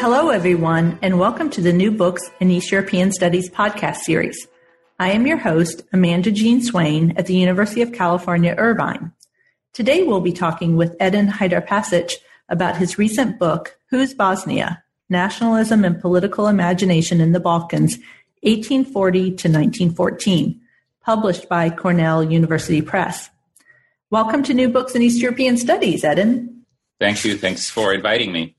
Hello, everyone, and welcome to the New Books in East European Studies podcast series. I am your host, Amanda Jean Swain at the University of California, Irvine. Today, we'll be talking with Edin Hajdarpasic about his recent book, Whose Bosnia? Nationalism and Political Imagination in the Balkans, 1840 to 1914, published by Cornell University Press. Welcome to New Books in East European Studies, Edin. Thank you. Thanks for inviting me.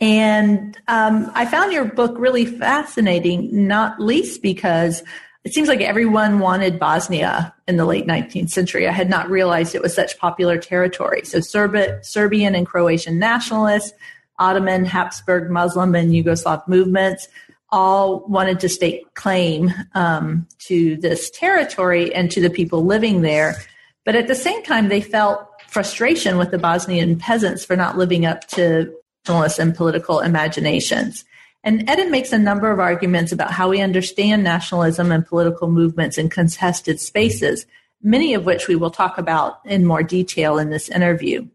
And um, I found your book really fascinating, not least because it seems like everyone wanted Bosnia in the late 19th century. I had not realized it was such popular territory. So Serb- Serbian and Croatian nationalists, Ottoman, Habsburg, Muslim, and Yugoslav movements all wanted to stake claim um, to this territory and to the people living there. But at the same time, they felt frustration with the Bosnian peasants for not living up to nationalists and political imaginations. And Edin makes a number of arguments about how we understand nationalism and political movements in contested spaces, many of which we will talk about in more detail in this interview.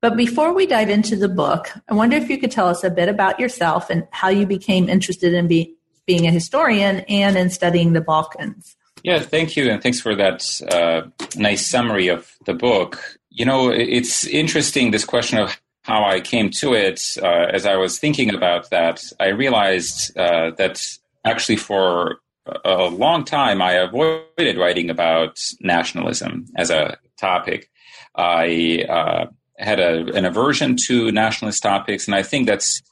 But before we dive into the book, I wonder if you could tell us a bit about yourself and how you became interested in be, being a historian and in studying the Balkans. Yeah, thank you, and thanks for that uh, nice summary of the book. You know, it's interesting this question of how I came to it, uh, as I was thinking about that, I realized uh, that actually for a long time I avoided writing about nationalism as a topic. I uh, had a, an aversion to nationalist topics, and I think that's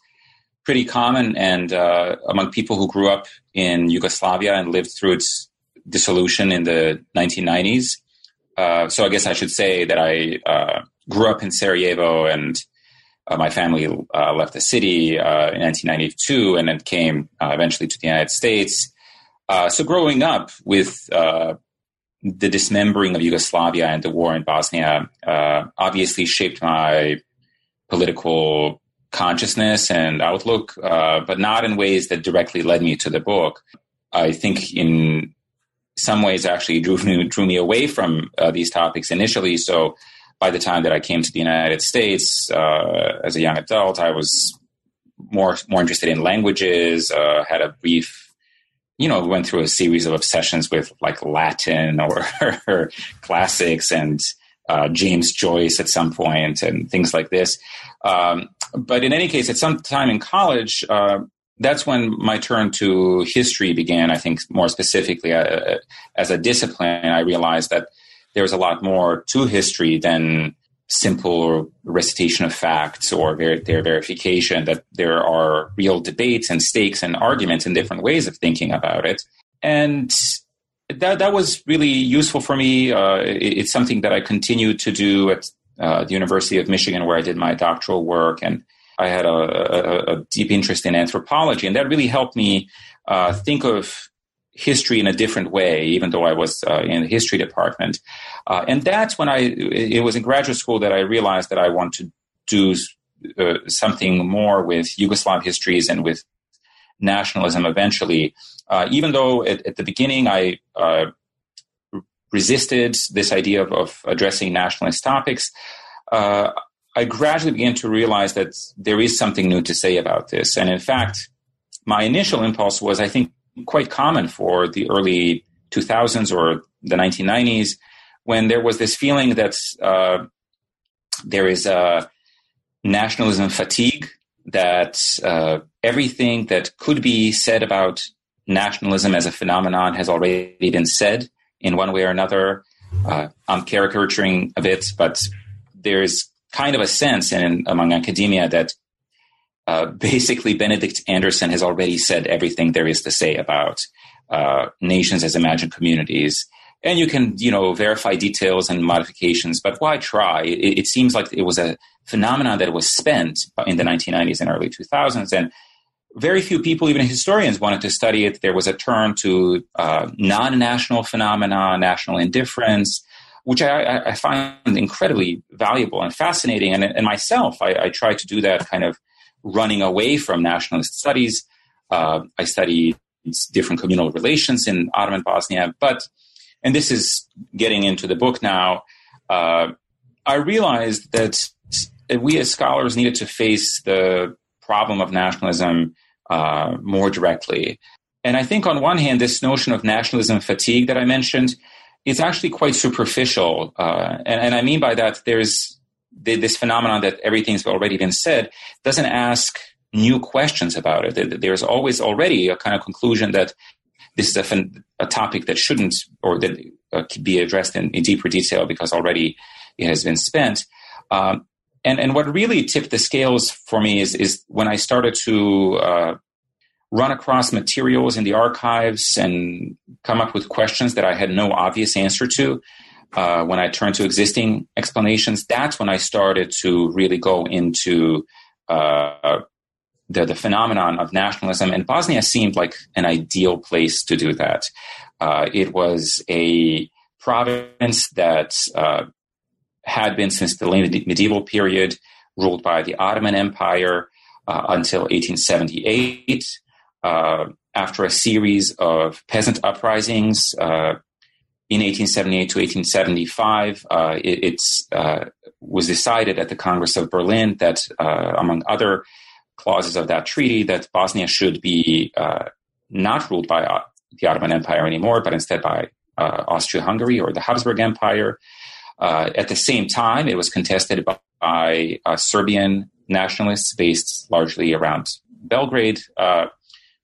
pretty common and uh, among people who grew up in Yugoslavia and lived through its dissolution in the 1990s. Uh, so I guess I should say that I uh, grew up in Sarajevo and uh, my family uh, left the city uh, in 1992 and then came uh, eventually to the United States. Uh, so growing up with uh, the dismembering of Yugoslavia and the war in Bosnia obviously shaped my political consciousness and outlook, but not in ways that directly led me to the book. I think in some ways actually drew me, drew me away from these topics initially. So by the time that I came to the United States uh, as a young adult, I was more more interested in languages. Uh, had a brief, you know, went through a series of obsessions with like Latin or, classics and uh, James Joyce at some point and things like this. Um, but in any case, at some time in college, uh, that's when my turn to history began. I think more specifically uh, as a discipline, I realized that there's a lot more to history than simple recitation of facts or ver- their verification, that there are real debates and stakes and arguments and different ways of thinking about it. And that, that was really useful for me. Uh, it, it's something that I continued to do at uh, the University of Michigan, where I did my doctoral work. And I had a, a, a deep interest in anthropology. And that really helped me uh, think of history in a different way, even though I was uh, in the history department. Uh, and that's when I, it was in graduate school that I realized that I want to do uh, something more with Yugoslav histories and with nationalism eventually. Uh, even though at, at, the beginning I uh, resisted this idea of, of, addressing nationalist topics, uh, I gradually began to realize that there is something new to say about this. And in fact, my initial impulse was, I think, quite common for the early 2000s or the 1990s when there was this feeling that uh, there is a nationalism fatigue, that uh, everything that could be said about nationalism as a phenomenon has already been said in one way or another. Uh, I'm caricaturing a bit, but there's kind of a sense in, among academia that uh, basically, Benedict Anderson has already said everything there is to say about uh, nations as imagined communities. and you can you know verify details and modifications but why try? It, it, seems like it was a phenomenon that was spent in the 1990s and early 2000s and very few people even historians wanted to study it. There was a turn to uh, non-national phenomena national indifference which I, I, find incredibly valuable and fascinating. And, and myself I, I try to do that kind of running away from nationalist studies uh, i studied different communal relations in ottoman bosnia but and this is getting into the book now, uh, I realized that we as scholars needed to face the problem of nationalism uh, more directly. And I think on one hand, this notion of nationalism fatigue that I mentioned is actually quite superficial. Uh, and, and, I mean by that, there's this phenomenon that everything's already been said doesn't ask new questions about it. There's always already a kind of conclusion that this is a, a topic that shouldn't or that uh, be addressed in, in, deeper detail because already it has been spent. Um, and and what really tipped the scales for me is is when I started to uh, run across materials in the archives and come up with questions that I had no obvious answer to. Uh, when I turned to existing explanations, that's when I started to really go into uh, the, the phenomenon of nationalism, and Bosnia seemed like an ideal place to do that. Uh, it was a province that uh, had been since the late medieval period ruled by the Ottoman Empire uh, until 1878. Uh, after a series of peasant uprisings in 1878 to 1875, uh, it was decided at the Congress of Berlin that, among other clauses of that treaty that Bosnia should be uh, not ruled by uh, the Ottoman Empire anymore, but instead by uh, Austria-Hungary or the Habsburg Empire. Uh, at the same time, it was contested by, by uh, Serbian nationalists based largely around Belgrade, uh,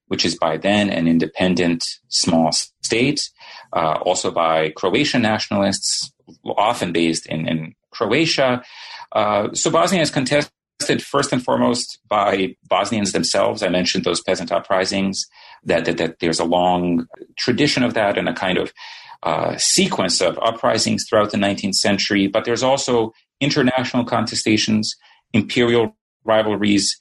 which is by then an independent small state. also by Croatian nationalists, often based in, in Croatia. so Bosnia is contested first and foremost by Bosnians themselves. I mentioned those peasant uprisings, that, that, that there's a long tradition of that and a kind of uh, sequence of uprisings throughout the 19th century. But there's also international contestations, imperial rivalries,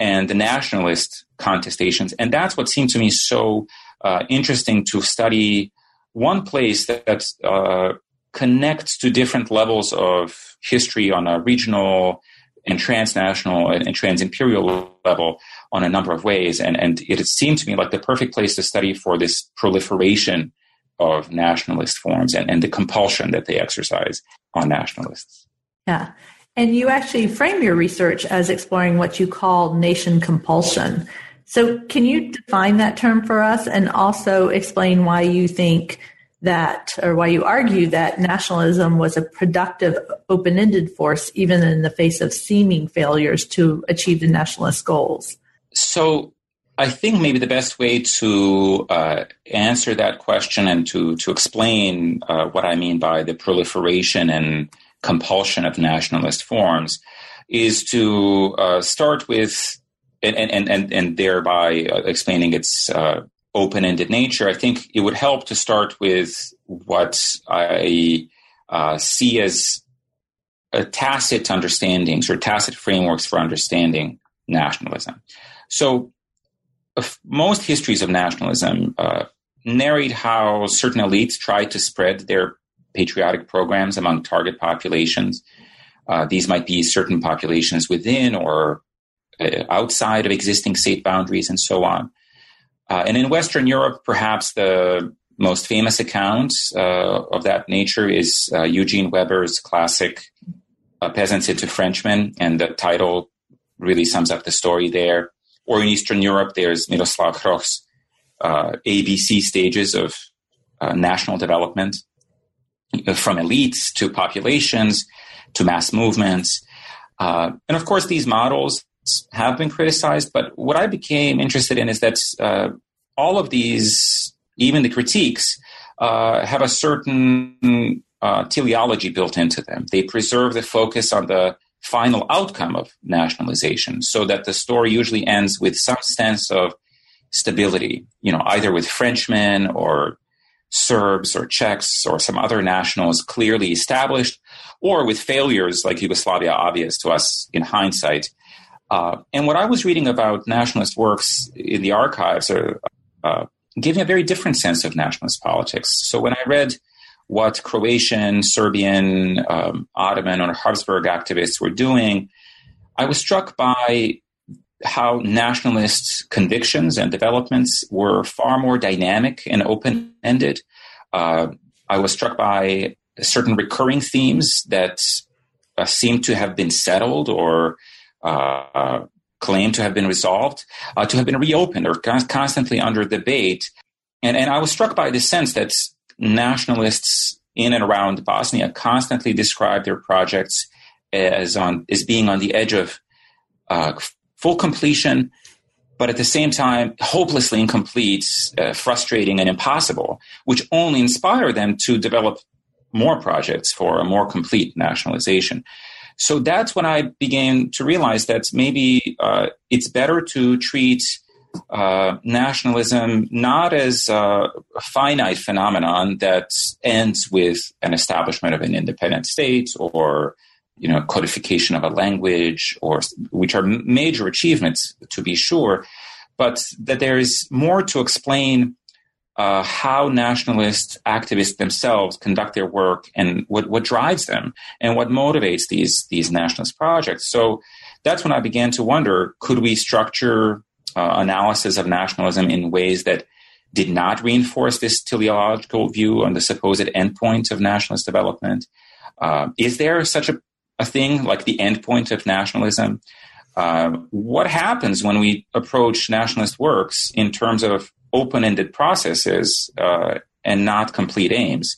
and the nationalist contestations. And that's what seemed to me so uh, interesting to study one place that, uh, connects to different levels of history on a regional, and transnational and, and transimperial level on a number of ways. And, and it seemed to me like the perfect place to study for this proliferation of nationalist forms and, and the compulsion that they exercise on nationalists. Yeah. And you actually frame your research as exploring what you call nation compulsion. So, can you define that term for us and also explain why you think that, or why you argue that nationalism was a productive, open ended force, even in the face of seeming failures to achieve the nationalist goals? So, I think maybe the best way to uh, answer that question and to, to explain uh, what I mean by the proliferation and compulsion of nationalist forms is to uh, start with, and, and, and, and thereby uh, explaining its uh, open ended nature, I think it would help to start with what I uh, see as tacit understandings or tacit frameworks for understanding nationalism. So, uh, most histories of nationalism uh, narrate how certain elites tried to spread their patriotic programs among target populations. Uh, these might be certain populations within or uh, outside of existing state boundaries and so on. Uh, and in Western Europe, perhaps the most famous account uh, of that nature is uh, Eugene Weber's classic uh, Peasants into Frenchmen, and the title really sums up the story there. Or in Eastern Europe, there's Miroslav Hroch's uh, ABC stages of uh, national development, from elites to populations to mass movements. and of course, these models have been criticized, but what I became interested in is that uh, all of these, even the critiques, uh, have a certain uh, teleology built into them. They preserve the focus on the final outcome of nationalization so that the story usually ends with some sense of stability, you know, either with Frenchmen or Serbs or Czechs or some other nationals clearly established, or with failures like Yugoslavia obvious to us in hindsight. Uh, and what I was reading about nationalist works in the archives are, uh, gave me a very different sense of nationalist politics. So when I read what Croatian, Serbian, um, Ottoman, or Habsburg activists were doing, I was struck by how nationalist convictions and developments were far more dynamic and open ended. Uh, I was struck by certain recurring themes that uh, seemed to have been settled or uh, claimed to have been resolved, uh, to have been reopened or con- constantly under debate. And, and I was struck by the sense that nationalists in and around Bosnia constantly describe their projects as on as being on the edge of uh, full completion, but at the same time, hopelessly incomplete, uh, frustrating, and impossible, which only inspire them to develop more projects for a more complete nationalization. So that's when I began to realize that maybe uh, it's better to treat uh, nationalism not as a finite phenomenon that ends with an establishment of an independent state or you know, codification of a language, or which are major achievements to be sure, but that there is more to explain uh, how nationalist activists themselves conduct their work and what, what drives them and what motivates these these nationalist projects. So that's when I began to wonder: could we structure uh, analysis of nationalism in ways that did not reinforce this teleological view on the supposed endpoint of nationalist development? Uh, is there such a a thing like the endpoint of nationalism. Uh, what happens when we approach nationalist works in terms of open-ended processes uh, and not complete aims,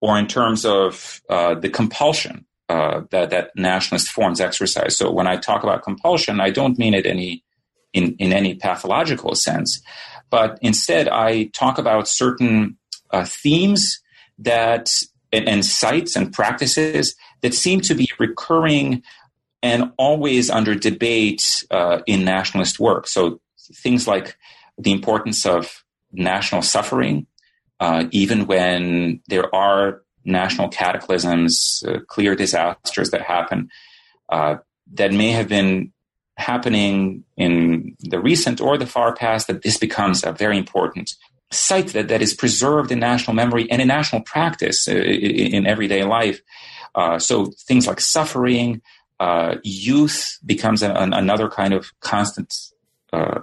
or in terms of uh, the compulsion uh, that that nationalist forms exercise? So when I talk about compulsion, I don't mean it any in in any pathological sense, but instead I talk about certain uh, themes that and, and sites and practices that seem to be recurring and always under debate uh, in nationalist work. So things like the importance of national suffering, uh, even when there are national cataclysms, uh, clear disasters that happen, uh, that may have been happening in the recent or the far past, that this becomes a very important site that, that is preserved in national memory and in national practice uh, in, in everyday life. Uh, so things like suffering, uh, youth becomes an, another kind of constant uh,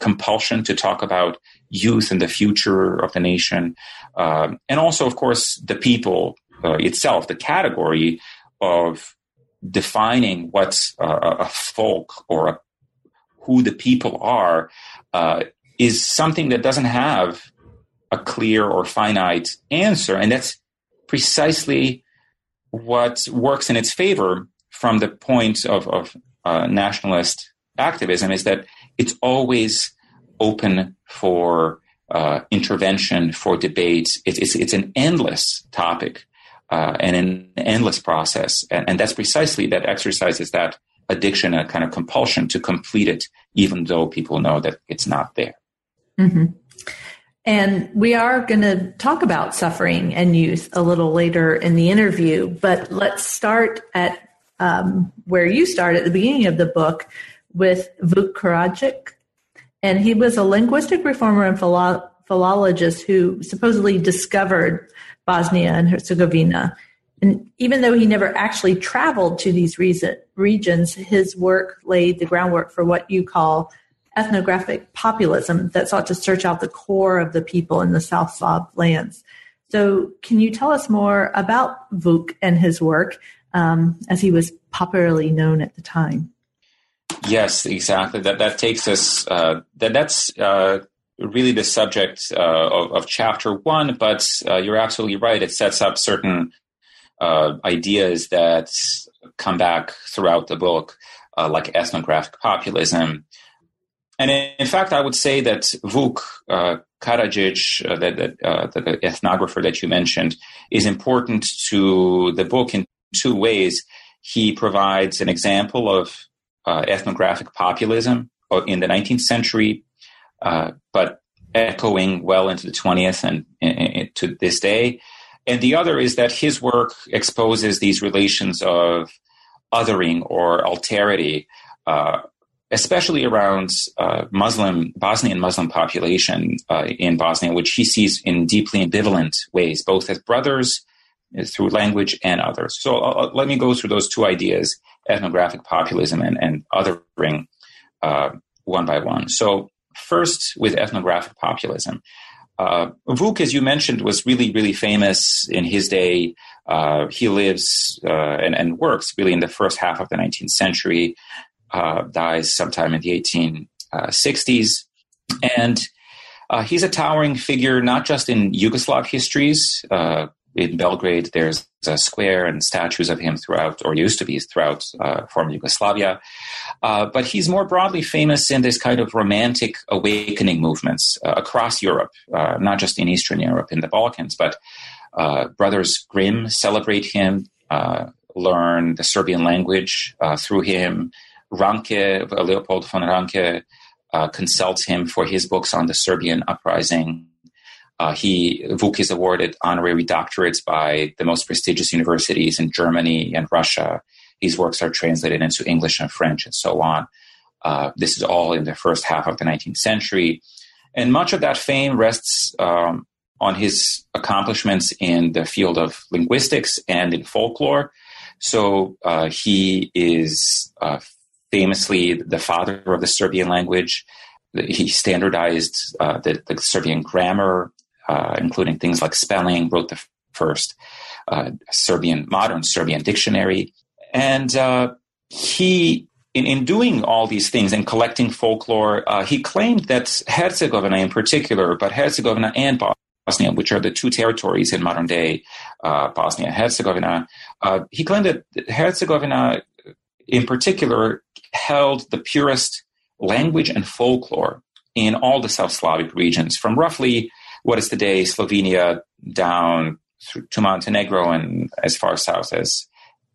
compulsion to talk about youth and the future of the nation, um, and also, of course, the people uh, itself, the category of defining what a folk or a, who the people are uh, is something that doesn't have a clear or finite answer, and that's precisely what works in its favor from the point of, of uh, nationalist activism is that it's always open for uh, intervention, for debates. It, it's, it's an endless topic uh, and an endless process. And, and that's precisely that exercise is that addiction, a kind of compulsion to complete it, even though people know that it's not there. Mm-hmm. And we are going to talk about suffering and youth a little later in the interview, but let's start at um, where you start at the beginning of the book with Vuk Karadžić. And he was a linguistic reformer and philo- philologist who supposedly discovered Bosnia and Herzegovina. And even though he never actually traveled to these regions, his work laid the groundwork for what you call ethnographic populism that sought to search out the core of the people in the South Slav lands. So, can you tell us more about Vuk and his work um, as he was popularly known at the time? Yes, exactly. That that takes us. Uh, that that's uh, really the subject uh, of, of, chapter one. But uh, you're absolutely right. It sets up certain uh, ideas that come back throughout the book, uh, like ethnographic populism, and in, fact, I would say that Vuk uh, Karadžić, uh, the, the, the, ethnographer that you mentioned, is important to the book in two ways. He provides an example of uh, ethnographic populism uh, in the 19th century, uh, but echoing well into the 20th and, and, and, to this day. And the other is that his work exposes these relations of othering or alterity, uh, especially around uh, Muslim Bosnian Muslim population uh, in Bosnia, which he sees in deeply ambivalent ways, both as brothers uh, through language and others. So uh, uh, let me go through those two ideas: ethnographic populism and, and othering, one by one. So first, with ethnographic populism. Uh, Vuk, as you mentioned, was really, really famous in his day. Uh, he lives uh, and, and, works really in the first half of the 19th century, uh, dies sometime in the 1860s. And uh, he's a towering figure, not just in Yugoslav histories. In Belgrade, there's a square and statues of him throughout, or used to be throughout uh, former Yugoslavia. Uh, but he's more broadly famous in this kind of romantic awakening movements uh, across Europe, uh, not just in Eastern Europe, in the Balkans, but uh, brothers Grimm celebrate him, uh, learn the Serbian language through him. Ranke, Leopold von Ranke, consults him for his books on the Serbian uprising uh, he Vuk is awarded honorary doctorates by the most prestigious universities in Germany and Russia. His works are translated into English and French and so on. Uh, this is all in the first half of the 19th century, and much of that fame rests um, on his accomplishments in the field of linguistics and in folklore. So uh, he is uh, famously the father of the Serbian language. He standardized uh, the, the Serbian grammar uh, including things like spelling, wrote the first uh, Serbian, modern Serbian dictionary. And uh, he, in, in doing all these things and collecting folklore, uh, he claimed that Herzegovina in particular, but Herzegovina and Bosnia, which are the two territories in modern day uh, Bosnia Herzegovina, uh, he claimed that Herzegovina in particular held the purest language and folklore in all the South Slavic regions from roughly what is today Slovenia down to Montenegro and as far south as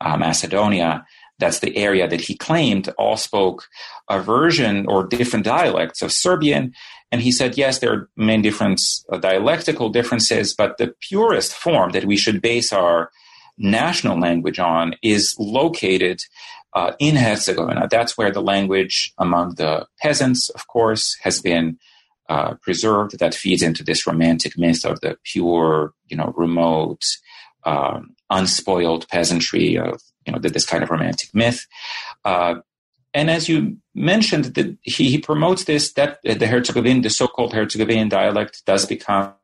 uh, Macedonia. That's the area that he claimed all spoke a version or different dialects of Serbian. And he said, yes, there are many different uh, dialectical differences, but the purest form that we should base our national language on is located uh, in Herzegovina. That's where the language among the peasants, of course, has been uh, preserved that feeds into this romantic myth of the pure, you know, remote, um, unspoiled peasantry of, you know, this kind of romantic myth. Uh, and as you mentioned, that he, he promotes this that the Herzegovin, the so-called Herzegovinian dialect, does become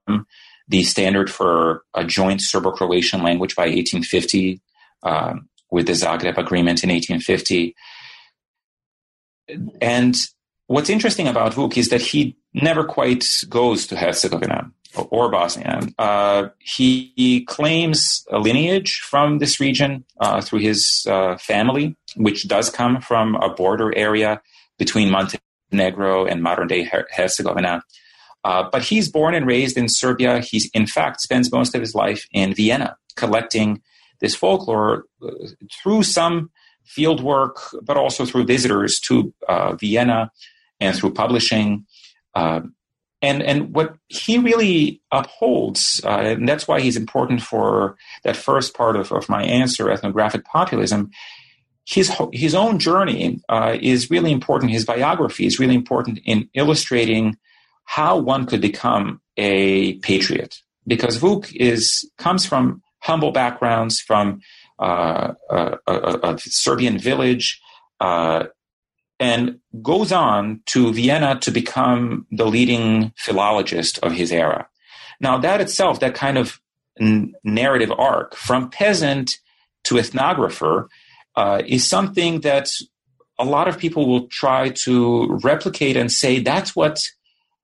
the standard for a joint Serbo-Croatian language by 1850, um, with the Zagreb Agreement in 1850. And what's interesting about Vuk is that he never quite goes to Herzegovina or Bosnia. Uh, he, he, claims a lineage from this region uh, through his uh, family, which does come from a border area between Montenegro and modern day Her- Herzegovina. Uh, but he's born and raised in Serbia. He, in fact, spends most of his life in Vienna collecting this folklore uh, through some field work, but also through visitors to uh, Vienna and through publishing. Uh, and and what he really upholds, uh, and that's why he's important for that first part of, of my answer, ethnographic populism. His his own journey uh, is really important. His biography is really important in illustrating how one could become a patriot. Because Vuk is comes from humble backgrounds, from uh, a, a, a, Serbian village, uh, and goes on to Vienna to become the leading philologist of his era. Now, that itself, that kind of n- narrative arc from peasant to ethnographer, uh, is something that a lot of people will try to replicate and say that's what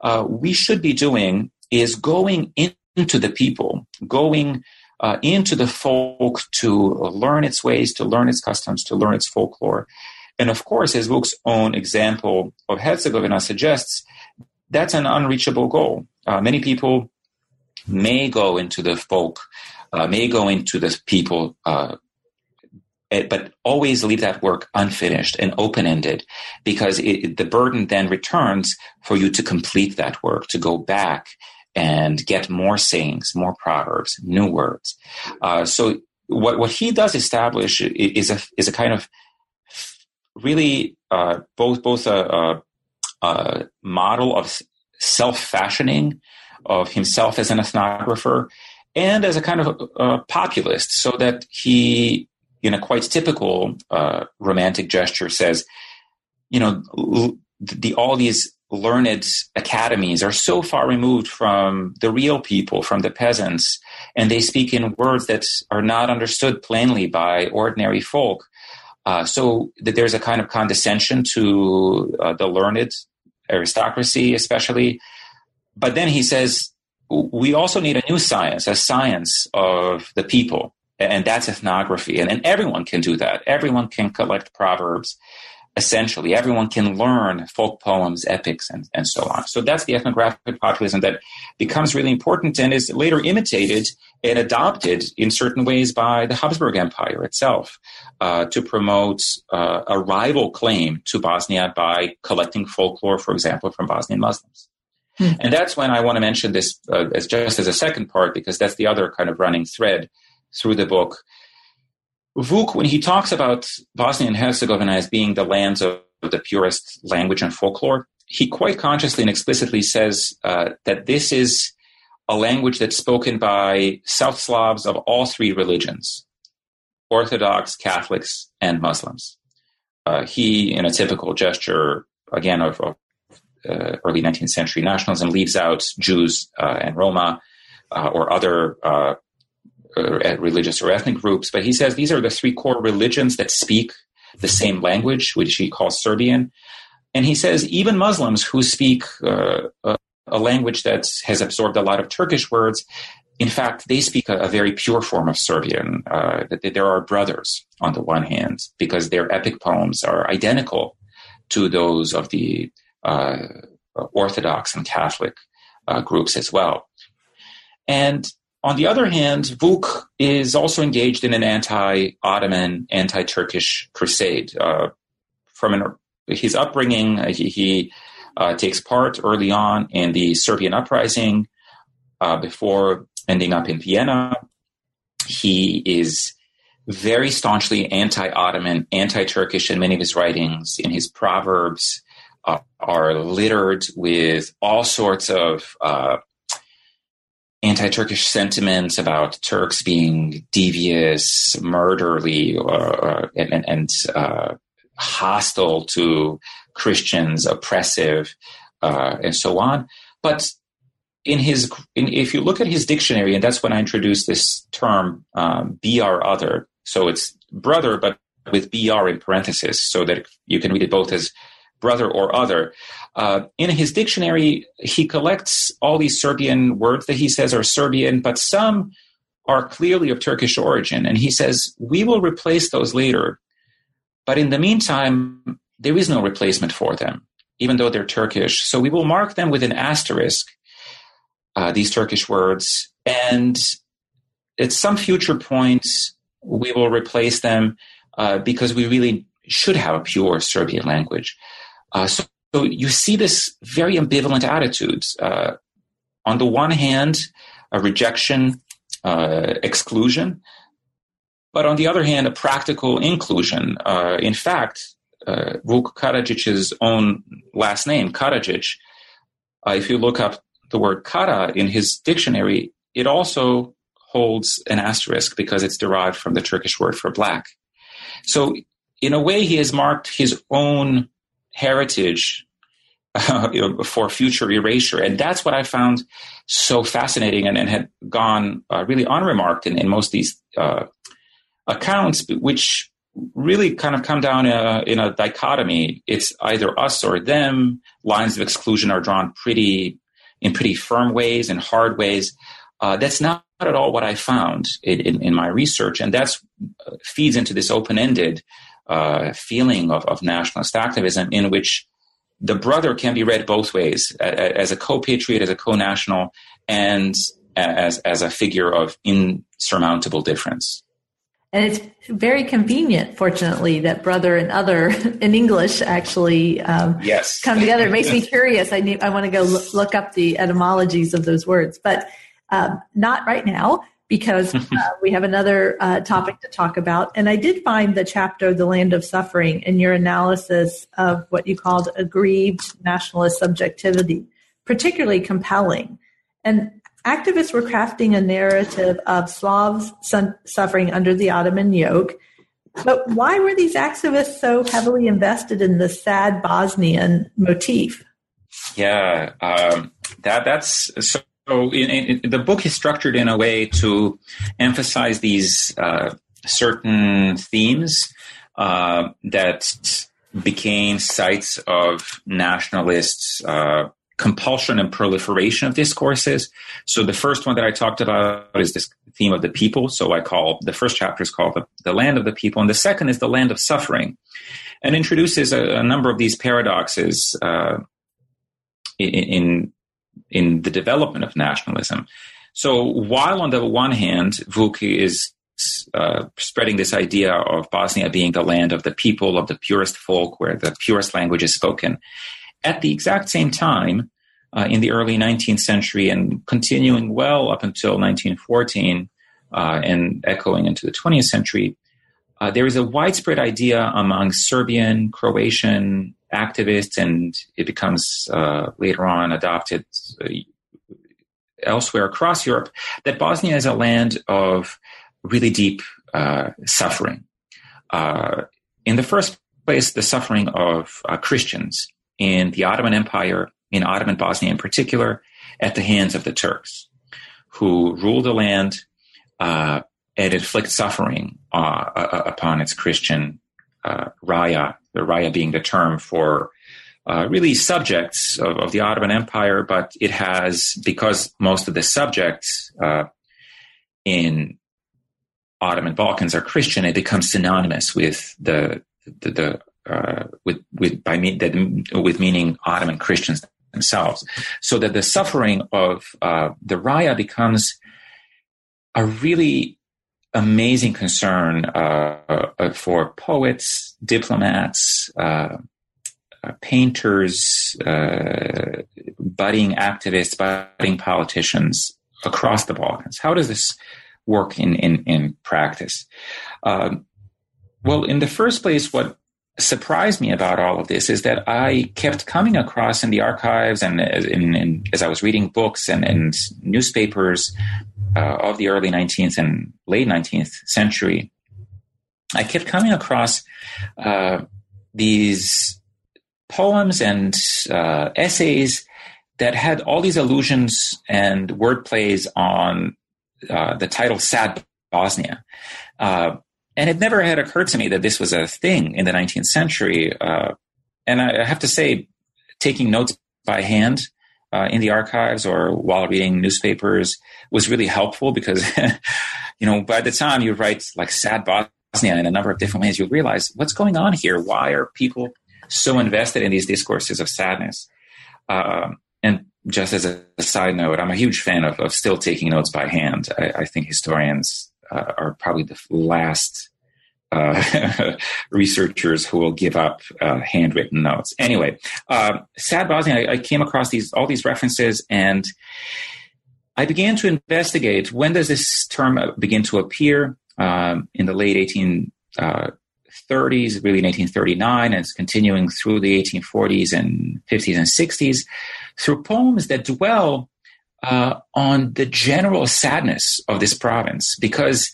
uh, we should be doing is going into the people, going uh, into the folk to learn its ways, to learn its customs, to learn its folklore. And of course, as Vuk's own example of Herzegovina suggests, that's an unreachable goal. Uh, many people may go into the folk, uh, may go into the people uh, eh, but always leave that work unfinished and open ended because it, the burden then returns for you to complete that work, to go back and get more sayings, more proverbs, new words. Uh, so what, what he does establish is a, is a kind of really uh, both, both a, a, a model of self fashioning of himself as an ethnographer and as a kind of a, populist, so that he, in a quite typical uh, romantic gesture, says, you know, the, all these learned academies are so far removed from the real people, from the peasants, and they speak in words that are not understood plainly by ordinary folk. Uh, so that there's a kind of condescension to uh, the learned aristocracy, especially. But then he says we also need a new science, a science of the people, and that's ethnography. And, and everyone can do that. Everyone can collect proverbs. Essentially, everyone can learn folk poems, epics, and, and so on. So that's the ethnographic populism that becomes really important and is later imitated and adopted in certain ways by the Habsburg Empire itself uh, to promote uh, a rival claim to Bosnia by collecting folklore, for example, from Bosnian Muslims. Hmm. And that's when I want to mention this uh, as just as a second part, because that's the other kind of running thread through the book. Vuk, when he talks about Bosnia and Herzegovina as being the lands of the purest language and folklore, he quite consciously and explicitly says uh, that this is a language that's spoken by South Slavs of all three religions Orthodox, Catholics, and Muslims. Uh, he, in a typical gesture, again, of, of uh, early 19th century nationalism leaves out Jews uh, and Roma uh, or other uh, uh, religious or ethnic groups, but he says these are the three core religions that speak the same language, which he calls Serbian. And he says even Muslims who speak a, a, language that has absorbed a lot of Turkish words, in fact, they speak a, a very pure form of Serbian. that there are brothers on the one hand because their epic poems are identical to those of the uh, Orthodox and Catholic uh, groups as well. And on the other hand, Vuk is also engaged in an anti-Ottoman, anti-Turkish crusade. Uh, from an, his upbringing, uh, he, he uh, takes part early on in the Serbian uprising uh, before ending up in Vienna. He is very staunchly anti-Ottoman, anti-Turkish in many of his writings, in his proverbs, uh, are littered with all sorts of uh, anti-Turkish sentiments about Turks being devious, murderly, uh, and, and uh, hostile to Christians, oppressive, uh, and so on. But in his, in, if you look at his dictionary, and that's when I introduced this term, um, "br other." So it's brother, but with br in parentheses, so that you can read it both as brother or other. Uh, in his dictionary, he collects all these Serbian words that he says are Serbian, but some are clearly of Turkish origin. And he says, we will replace those later. But in the meantime, there is no replacement for them, even though they're Turkish. So we will mark them with an asterisk, uh, these Turkish words. And at some future point, we will replace them uh, because we really should have a pure Serbian language. Uh, so, so, you see this very ambivalent attitudes. Uh, on the one hand, a rejection, uh, exclusion, but on the other hand, a practical inclusion. Uh, in fact, uh, Vuk Karadzic's own last name, Karadzic, uh, if you look up the word kara in his dictionary, it also holds an asterisk because it's derived from the Turkish word for black. So, in a way, he has marked his own heritage uh, for future erasure. And that's what I found so fascinating and, and had gone uh, really unremarked in, in most of these uh, accounts, which really kind of come down in a, in a, dichotomy. It's either us or them. Lines of exclusion are drawn pretty in pretty firm ways and hard ways. Uh, that's not at all what I found in, in, in my research, and that's uh, feeds into this open-ended uh, feeling of, of nationalist activism in which the brother can be read both ways as a co-patriot, as a co-national, and as, as a figure of insurmountable difference. And it's very convenient, fortunately, that brother and other in English actually um, yes. come together. It makes me curious. I need, I want to go look, look up the etymologies of those words, but um, not right now because uh, we have another uh, topic to talk about. And I did find the chapter, The Land of Suffering, in your analysis of what you called aggrieved nationalist subjectivity, particularly compelling. And activists were crafting a narrative of Slavs suffering under the Ottoman yoke. But why were these activists so heavily invested in the sad Bosnian motif? Yeah, um, that that's so. In, in, the book is structured in a way to emphasize these uh, certain themes uh, that became sites of nationalists' uh, compulsion and proliferation of discourses. So the first one that I talked about is this theme of the people. So I call the first chapter is called the, the land of the people, and the second is the land of suffering, and introduces a, a number of these paradoxes uh, in, in in the development of nationalism. So while on the one hand, Vuk is uh, spreading this idea of Bosnia being the land of the people, of the purest folk, where the purest language is spoken, at the exact same time, uh, in the early 19th century and continuing well up until 1914 uh, and echoing into the 20th century, uh, there is a widespread idea among Serbian, Croatian activists, and it becomes uh, later on adopted uh, elsewhere across Europe, that Bosnia is a land of really deep uh, suffering. in the first place, the suffering of Christians in the Ottoman Empire, in Ottoman Bosnia in particular, at the hands of the Turks, who rule the land uh, and inflict suffering uh, uh, upon its Christian uh, raya, the raya being the term for uh, really subjects of, of, the Ottoman Empire, but it has, because most of the subjects uh, in Ottoman Balkans are Christian, it becomes synonymous with the, the, the uh, with with by me, that, with meaning Ottoman Christians themselves, so that the suffering of uh, the Raya becomes a really amazing concern uh, uh for poets, diplomats, uh, uh, painters, budding activists, budding politicians across the Balkans. How does this work in in, in practice? Um, well, in the first place, what surprised me about all of this is that I kept coming across in the archives and in, in, as I was reading books and, and newspapers uh, of the early 19th and late 19th century, I kept coming across uh, these poems and uh, essays that had all these allusions and word plays on uh, the title Sad Bosnia. Uh, and it never had occurred to me that this was a thing in the 19th century. Uh, and I have to say, taking notes by hand uh, in the archives or while reading newspapers was really helpful because, you know, by the time you write like sad Bosnia in a number of different ways, you realize what's going on here. Why are people so invested in these discourses of sadness? Uh, and just as a, a, side note, I'm a huge fan of, of still taking notes by hand. I, I think historians uh, are probably the last uh, researchers who will give up uh, handwritten notes. Anyway, uh, Sad Bosnia, I, I, came across these all these references and I began to investigate when does this term begin to appear um, in the late 1830s, uh, really in 1839, and it's continuing through the 1840s and 50s and 60s through poems that dwell uh, on the general sadness of this province because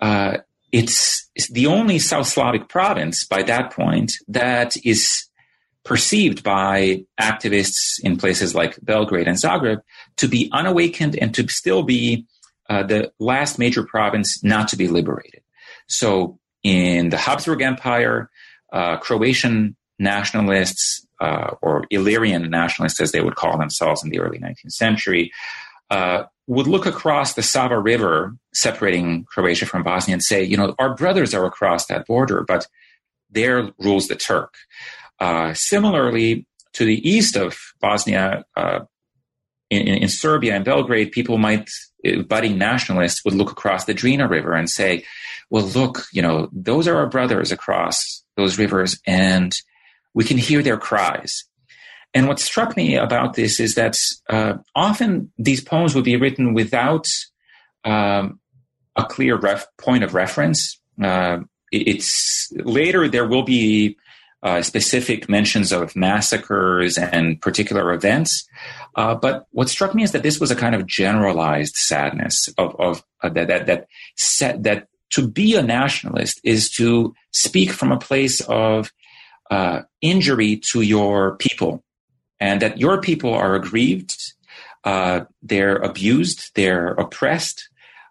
uh, it's, it's, the only South Slavic province by that point that is perceived by activists in places like Belgrade and Zagreb to be unawakened and to still be uh, the last major province not to be liberated. So in the Habsburg Empire, uh, Croatian nationalists uh, or Illyrian nationalists, as they would call themselves in the early 19th century, uh, would look across the Sava River separating Croatia from Bosnia and say, you know, our brothers are across that border, but there rules the Turk. Uh, similarly, to the east of Bosnia, uh, in, in, Serbia and Belgrade, people might, uh, budding nationalists would look across the Drina River and say, well, look, you know, those are our brothers across those rivers and we can hear their cries. And what struck me about this is that uh, often these poems would be written without um, a clear ref- point of reference. Uh, it's later there will be uh, specific mentions of massacres and particular events. Uh, but what struck me is that this was a kind of generalized sadness of, of uh, that that that set, that to be a nationalist is to speak from a place of uh, injury to your people, and that your people are aggrieved, uh, they're abused, they're oppressed.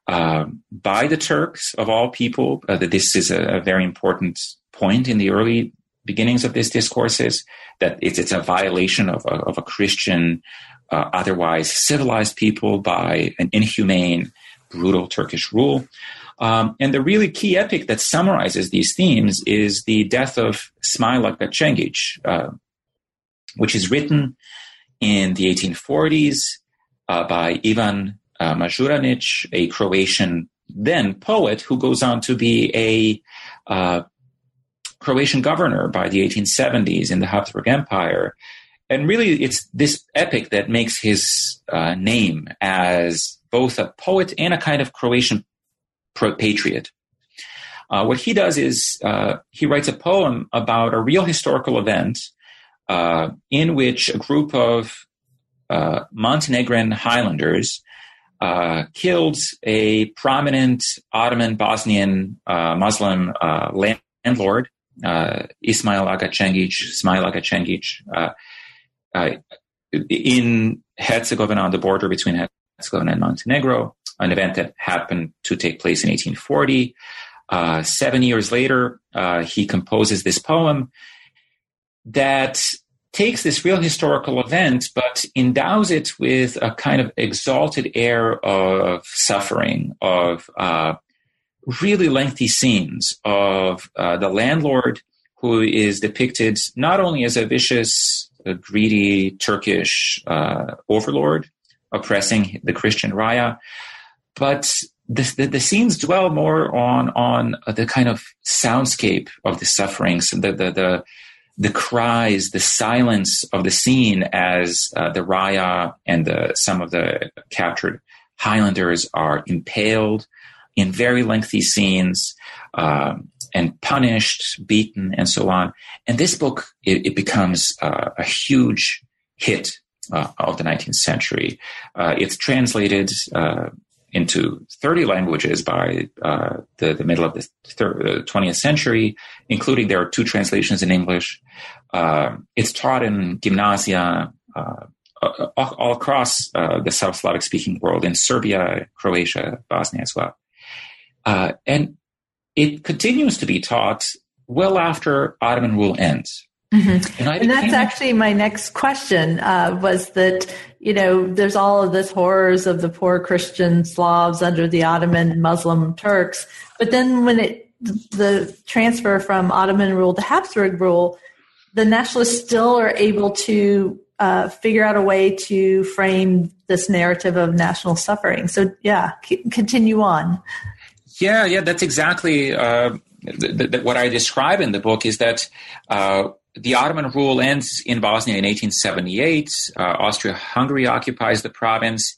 Uh, by the Turks of all people, that this is a, a very important point in the early beginnings of this discourse is that it's, it's a violation of a, of a Christian, uh, otherwise civilized people by an inhumane, brutal Turkish rule. Um, and the really key epic that summarizes these themes is the death of Smail Aga Cengic, uh, which is written in the 1840s uh, by Ivan uh, Mažuranić, a Croatian then poet who goes on to be a uh, Croatian governor by the 1870s in the Habsburg Empire. And really, it's this epic that makes his uh, name as both a poet and a kind of Croatian patriot. Uh, what he does is uh, he writes a poem about a real historical event uh, in which a group of uh, Montenegrin Highlanders uh, killed a prominent Ottoman Bosnian uh, Muslim landlord uh, Ismail Aga Cengic, Ismail Aga Cengic, in Herzegovina on the border between Herzegovina and Montenegro, an event that happened to take place in 1840. Uh, seven years later, he composes this poem that takes this real historical event, but endows it with a kind of exalted air of suffering, of uh, really lengthy scenes of uh, the landlord who is depicted not only as a vicious, a greedy Turkish uh, overlord oppressing the Christian Raya, but the, the, the, scenes dwell more on on the kind of soundscape of the sufferings, the the the, the cries, the silence of the scene as uh, the Raya and the, some of the captured Highlanders are impaled in very lengthy scenes um, and punished, beaten, and so on. And this book, it, it becomes uh, a huge hit uh, of the 19th century. Uh, it's translated uh, into 30 languages by uh, the, the middle of the 20th uh, century, including there are two translations in English. it's taught in gymnasia all across the South Slavic speaking world, in Serbia, Croatia, Bosnia as well. Uh, and it continues to be taught well after Ottoman rule ends. Mm-hmm. And, and, that's actually my next question uh, was that, you know, there's all of this horrors of the poor Christian Slavs under the Ottoman Muslim Turks. But then when it, the transfer from Ottoman rule to Habsburg rule, the nationalists still are able to uh, figure out a way to frame this narrative of national suffering. So, yeah, c- continue on. Yeah, yeah, that's exactly uh, th- th- what I describe in the book. Is that uh, the Ottoman rule ends in Bosnia in 1878. Uh, Austria-Hungary occupies the province.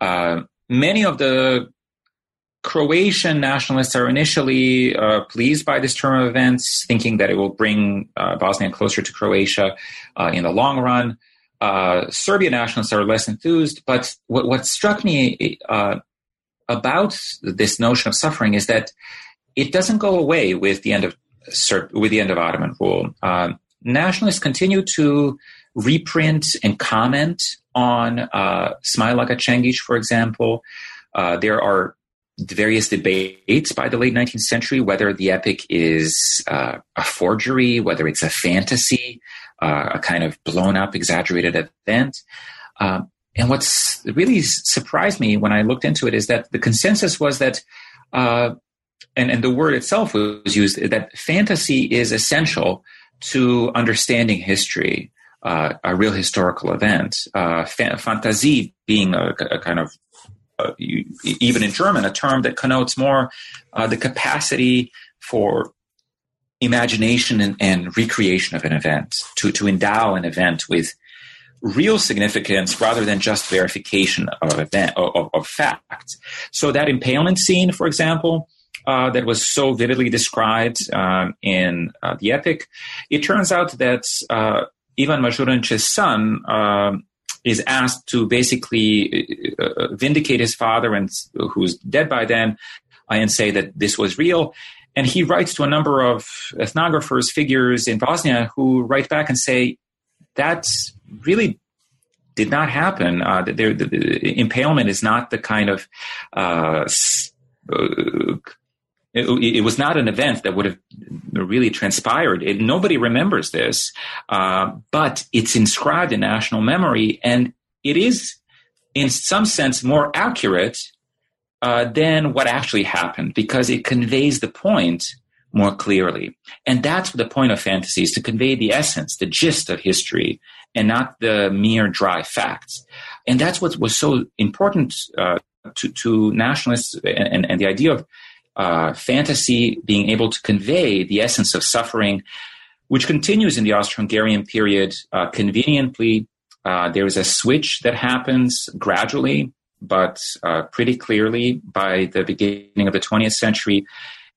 Uh, many of the Croatian nationalists are initially uh, pleased by this turn of events, thinking that it will bring uh, Bosnia closer to Croatia in the long run. Uh, Serbian nationalists are less enthused, but what, what struck me uh, about this notion of suffering is that it doesn't go away with the end of with the end of Ottoman rule. Um, nationalists continue to reprint and comment on uh, Smail Aga for example. Uh, there are various debates by the late 19th century whether the epic is uh, a forgery, whether it's a fantasy, uh, a kind of blown up, exaggerated event. Um, and what's really surprised me when I looked into it is that the consensus was that, uh, and, and the word itself was used, that fantasy is essential to understanding history. uh, a real historical event. Uh, fa- Fantasie being a, a kind of uh, you, even in German, a term that connotes more uh, the capacity for imagination and, and, recreation of an event, to, to endow an event with real significance rather than just verification of event of, of. So that impalement scene, for example, uh, that was so vividly described um, in uh, the epic, it turns out that uh, Ivan Mažuranić's son um, is asked to basically uh, uh, vindicate his father, and who's dead by then, and say that this was real. And he writes to a number of ethnographers, figures in Bosnia, who write back and say that really did not happen. Uh, the, the, the, impalement is not the kind of uh, it, it, was not an event that would have really transpired. It, nobody remembers this, uh, but it's inscribed in national memory, and it is, in some sense, more accurate uh, than what actually happened because it conveys the point more clearly. And that's the point of fantasy is to convey the essence, the gist of history, and not the mere dry facts. And that's what was so important uh, to, to nationalists and, and, the idea of uh, fantasy being able to convey the essence of suffering, which continues in the Austro-Hungarian period uh, conveniently. Uh, there is a switch that happens gradually, but uh, pretty clearly by the beginning of the 20th century,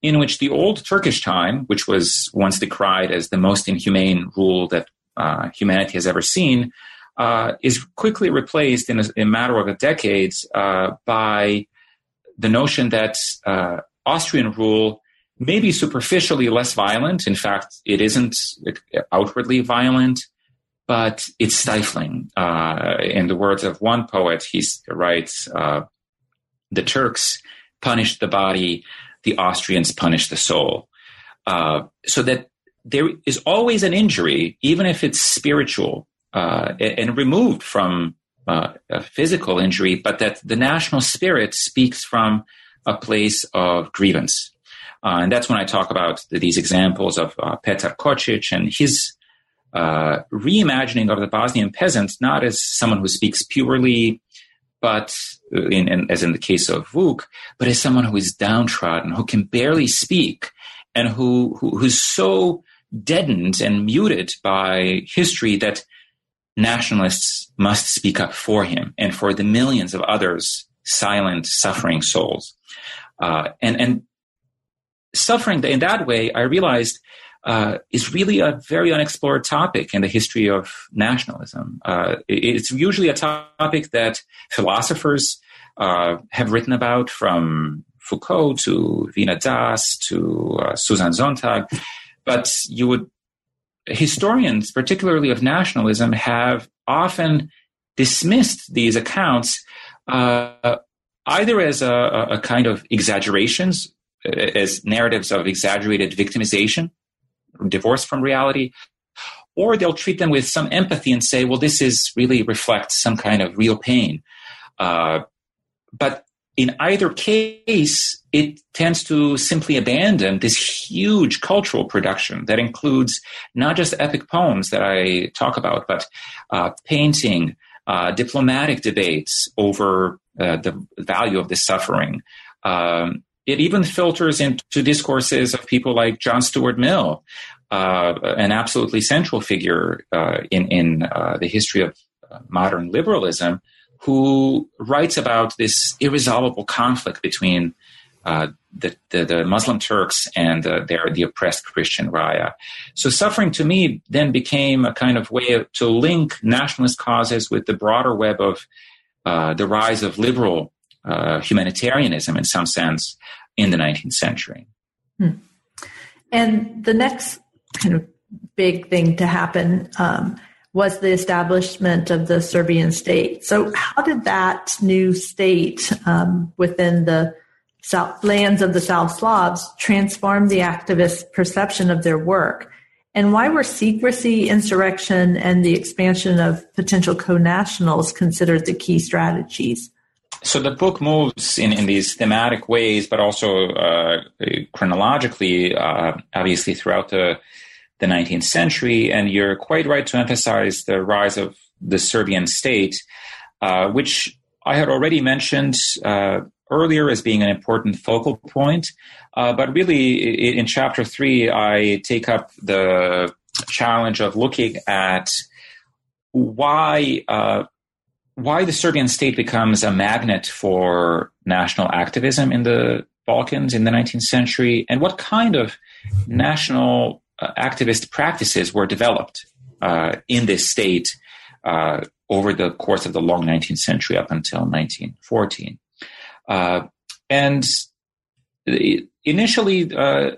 in which the old Turkish time, which was once decried as the most inhumane rule that uh, humanity has ever seen, uh, is quickly replaced in a, in a, matter of a decade by the notion that Austrian rule may be superficially less violent. In fact, it isn't outwardly violent, but it's stifling. Uh, in the words of one poet, he writes, uh, "The Turks punished the body, the Austrians punished the soul." Uh, so that there is always an injury, even if it's spiritual uh, and removed from uh, a physical injury, but that the national spirit speaks from a place of grievance. Uh, and that's when I talk about the, these examples of uh, Petar Kocic and his uh, reimagining of the Bosnian peasant, not as someone who speaks purely, but uh, in, in, as in the case of Vuk, but as someone who is downtrodden, who can barely speak, and who, who who's so deadened and muted by history that nationalists must speak up for him and for the millions of others silent, suffering souls. Uh, and, and suffering in that way, I realized uh, is really a very unexplored topic in the history of nationalism. Uh, it's usually a topic that philosophers uh, have written about from Foucault to Veena Das to uh, Susan Sontag, but you would historians, particularly of nationalism, have often dismissed these accounts uh, either as a, a, kind of exaggerations, as narratives of exaggerated victimization, divorced from reality, or they'll treat them with some empathy and say, well, this is really reflects some kind of real pain. Uh, but in either case, it tends to simply abandon this huge cultural production that includes not just epic poems that I talk about, but uh, painting, uh, diplomatic debates over uh, the value of this suffering. Um, it even filters into discourses of people like John Stuart Mill, uh, an absolutely central figure uh, in, in uh, the history of uh, modern liberalism, who writes about this irresolvable conflict between the, the, the, Muslim Turks and uh, their, the oppressed Christian Raya. So suffering to me then became a kind of way to link nationalist causes with the broader web of uh, the rise of liberal uh, humanitarianism in some sense in the 19th century. Hmm. And the next kind of big thing to happen um, was the establishment of the Serbian state. So, how did that new state um, within the lands of the South Slavs transformed the activists' perception of their work? And why were secrecy, insurrection, and the expansion of potential co-nationals considered the key strategies? So the book moves in, in these thematic ways, but also uh, chronologically, uh, obviously throughout the the 19th century. And you're quite right to emphasize the rise of the Serbian state, uh, which I had already mentioned uh, earlier as being an important focal point. Uh, but really, in chapter three, I take up the challenge of looking at why uh, why the Serbian state becomes a magnet for national activism in the Balkans in the 19th century, and what kind of national uh, activist practices were developed uh, in this state uh, over the course of the long 19th century up until 1914. Uh, and initially, uh,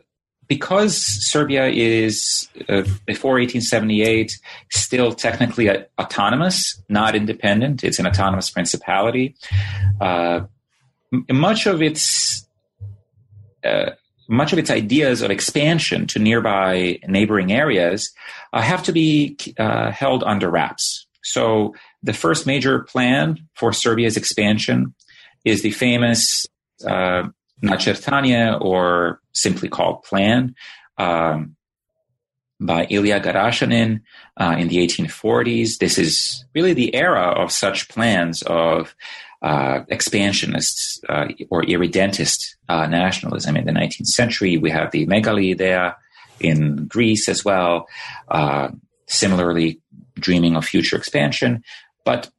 because Serbia is uh, before 1878 still technically autonomous, not independent, it's an autonomous principality. Uh, much of its uh, much of its ideas of expansion to nearby neighboring areas uh, have to be held under wraps. So the first major plan for Serbia's expansion is the famous uh, Načertanije, or simply called Plan, um, by Ilya Garashanin uh, in the 1840s. This is really the era of such plans of uh, expansionist uh, or irredentist uh, nationalism in the 19th century. We have the Megali Idea in Greece as well, uh, similarly dreaming of future expansion. But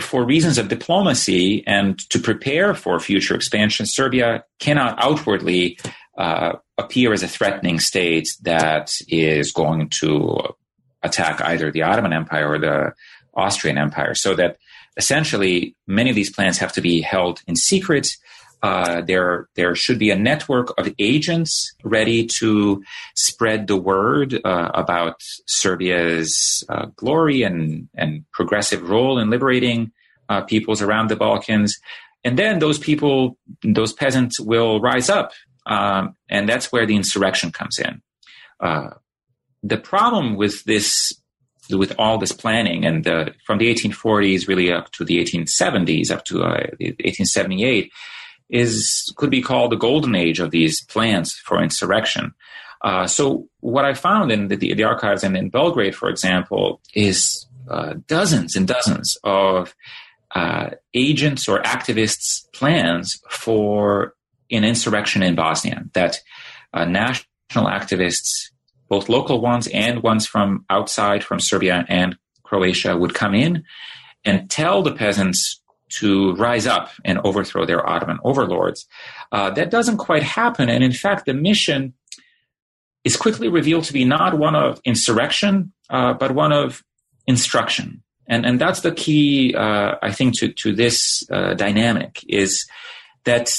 for reasons of diplomacy and to prepare for future expansion, Serbia cannot outwardly uh, appear as a threatening state that is going to attack either the Ottoman Empire or the Austrian Empire. So that essentially many of these plans have to be held in secret. Uh, there, there should be a network of agents ready to spread the word uh, about Serbia's uh, glory and, and progressive role in liberating uh, peoples around the Balkans. And then those people, those peasants will rise up. Um, and that's where the insurrection comes in. Uh, the problem with this with all this planning and uh, from the 1840s really up to the 1870s up to uh, 1878 is could be called the golden age of these plans for insurrection. Uh, so what I found in the, the, archives and in Belgrade, for example, is uh, dozens and dozens of uh, agents or activists' plans for an insurrection in Bosnia that uh, national activists both local ones and ones from outside, from Serbia and Croatia, would come in and tell the peasants to rise up and overthrow their Ottoman overlords. Uh, that doesn't quite happen. And in fact, the mission is quickly revealed to be not one of insurrection, uh, but one of instruction. And, and that's the key, uh, I think, to, to this uh, dynamic is that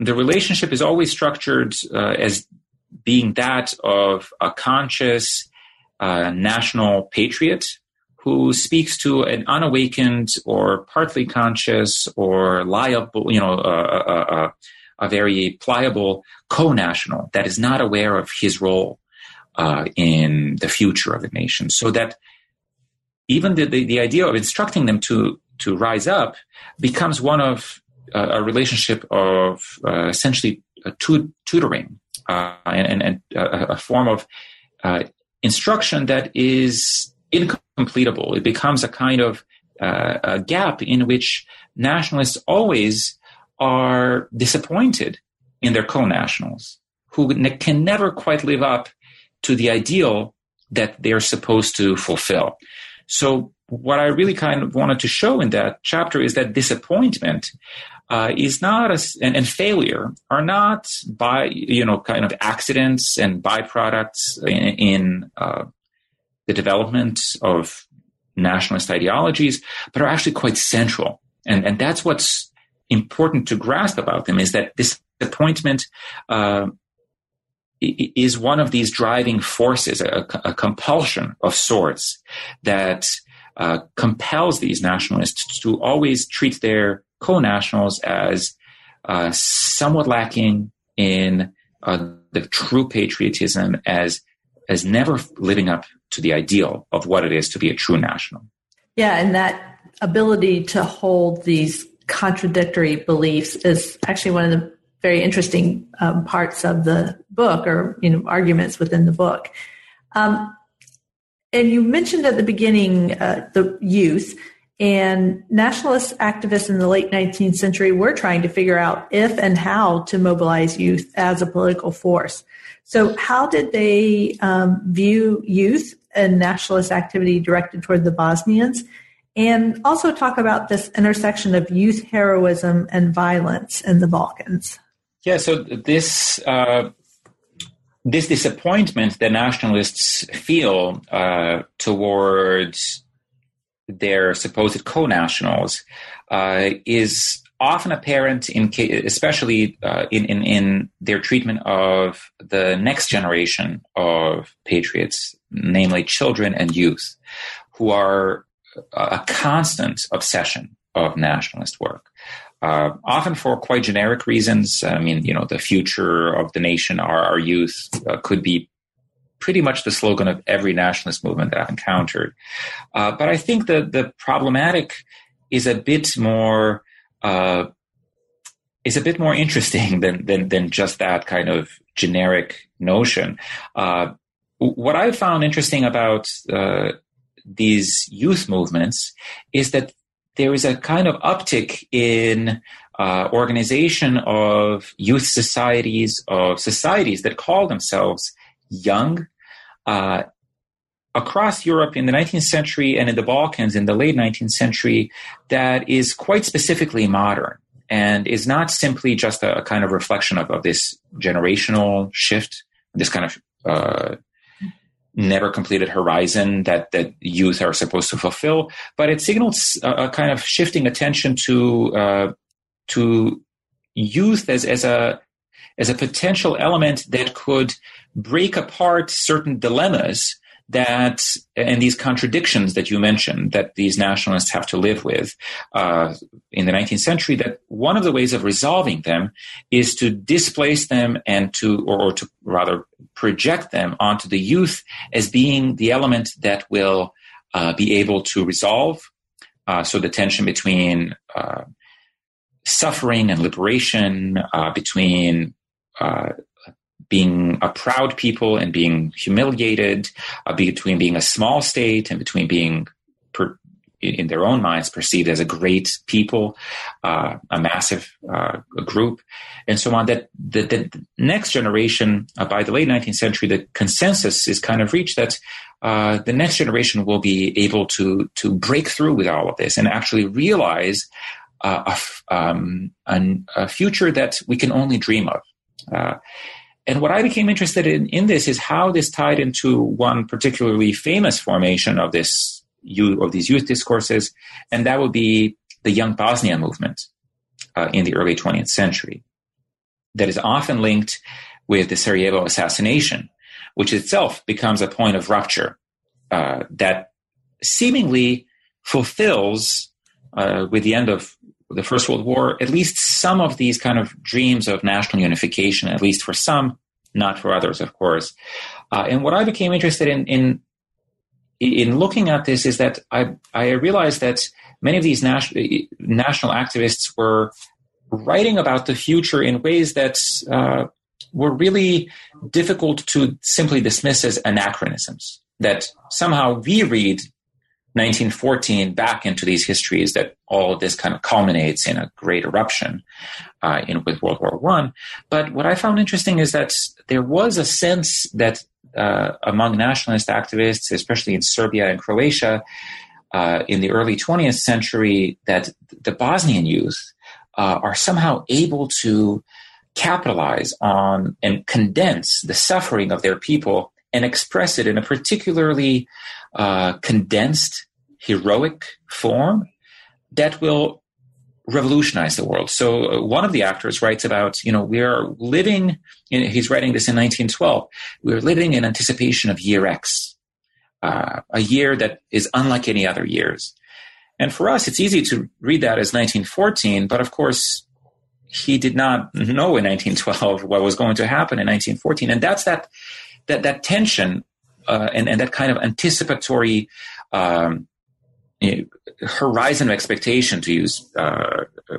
the relationship is always structured uh, as being that of a conscious uh, national patriot who speaks to an unawakened or partly conscious or liable, you know, a, a very pliable co-national that is not aware of his role uh, in the future of the nation. So that even the, the, the, idea of instructing them to to rise up becomes one of uh, a relationship of uh, essentially tutoring uh, and, and uh, a form of uh, instruction that is incompletable. It becomes a kind of uh, a gap in which nationalists always are disappointed in their co-nationals who can never quite live up to the ideal that they're supposed to fulfill. So what I really kind of wanted to show in that chapter is that disappointment uh, is not a, and, and, failure are not by you know kind of accidents and byproducts in, in uh, the development of nationalist ideologies, but are actually quite central. And and that's what's important to grasp about them is that disappointment uh, is one of these driving forces, a, a compulsion of sorts that uh, compels these nationalists to always treat their co-nationals as uh, somewhat lacking in uh, the true patriotism as as never living up to the ideal of what it is to be a true national. Yeah, and that ability to hold these contradictory beliefs is actually one of the very interesting um, parts of the book, or you know, arguments within the book. Um, and you mentioned at the beginning uh, the youth and nationalist activists in the late 19th century were trying to figure out if and how to mobilize youth as a political force. So, how did they um, view youth and nationalist activity directed toward the Bosnians? And also talk about this intersection of youth heroism and violence in the Balkans. Yeah, so this uh, this disappointment that nationalists feel uh, towards their supposed co-nationals uh, is often apparent in especially uh, in, in, in their treatment of the next generation of patriots namely children and youth who are a constant obsession of nationalist work uh, often for quite generic reasons. I mean, you know, the future of the nation, our, our youth, uh, could be pretty much the slogan of every nationalist movement that I've encountered. Uh, but I think the the problematic is a bit more uh, is a bit more interesting than than than just that kind of generic notion. Uh, what I found interesting about uh, these youth movements is that there is a kind of uptick in uh, organization of youth societies, of societies that call themselves young. Uh, across Europe in the 19th century and in the Balkans in the late 19th century, that is quite specifically modern and is not simply just a, a kind of reflection of, of, this generational shift, this kind of uh, never completed horizon that that youth are supposed to fulfill, but it signals a, a kind of shifting attention to uh, to youth as as a as a potential element that could break apart certain dilemmas that and these contradictions that you mentioned that these nationalists have to live with uh, in the 19th century that one of the ways of resolving them is to displace them and to or, or to rather project them onto the youth as being the element that will uh, be able to resolve uh, so the tension between uh, suffering and liberation uh, between uh, being a proud people and being humiliated, uh, between being a small state and between being, per, in their own minds, perceived as a great people, uh, a massive uh, group, and so on. That the, the next generation, uh, by the late 19th century, the consensus is kind of reached that uh, the next generation will be able to to break through with all of this and actually realize uh, a, um, an, a, future that we can only dream of. And what I became interested in in this is how this tied into one particularly famous formation of this of these youth discourses, and that would be the Young Bosnia movement uh, in the early 20th century. That is often linked with the Sarajevo assassination, which itself becomes a point of rupture uh, that seemingly fulfills, uh, with the end of the First World War, at least some of these kind of dreams of national unification, at least for some, not for others, of course. Uh, and what I became interested in, in in looking at this is that I I realized that many of these national national activists were writing about the future in ways that uh, were really difficult to simply dismiss as anachronisms. That somehow we read 1914 back into these histories that all of this kind of culminates in a great eruption uh, in with World War One. But what I found interesting is that there was a sense that uh, among nationalist activists, especially in Serbia and Croatia, uh, in the early 20th century, that the Bosnian youth uh, are somehow able to capitalize on and condense the suffering of their people and express it in a particularly uh, condensed, heroic form that will revolutionize the world. So uh, one of the actors writes about, you know, we are living, in, he's writing this in 1912, we're living in anticipation of year X, uh, a year that is unlike any other years. And for us, it's easy to read that as 1914, but of course, he did not know in 1912 what was going to happen in 1914. And that's that, that, that tension uh, and, and that kind of anticipatory um, you know, horizon of expectation, to use uh, uh,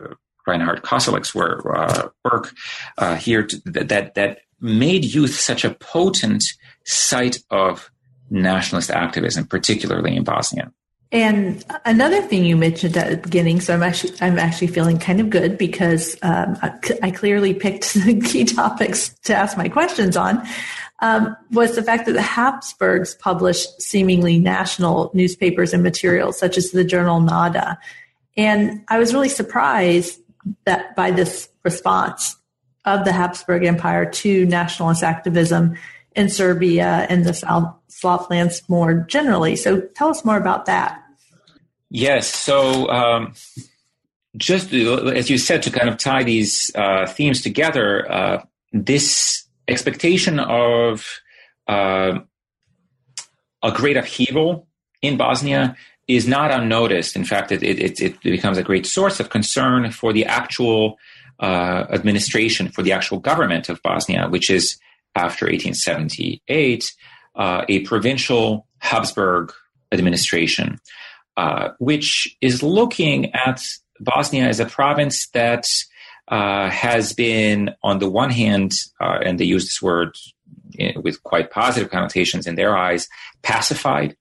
Reinhard Koselleck's work, uh, work uh, here, to, that that made youth such a potent site of nationalist activism, particularly in Bosnia. And another thing you mentioned at the beginning, so I'm actually I'm actually feeling kind of good because um, I, I, clearly picked key topics to ask my questions on. Um, was the fact that the Habsburgs published seemingly national newspapers and materials such as the journal Nada, and I was really surprised that by this response of the Habsburg Empire to nationalist activism in Serbia and the South Slav lands more generally. So tell us more about that. Yes. So um, just as you said, to kind of tie these uh, themes together, uh, this expectation of uh, a great upheaval in Bosnia is not unnoticed. In fact, it, it, it becomes a great source of concern for the actual uh, administration, for the actual government of Bosnia, which is after 1878 uh, a provincial Habsburg administration, uh, which is looking at Bosnia as a province that uh, has been, on the one hand, uh, and they use this word with quite positive connotations in their eyes, pacified.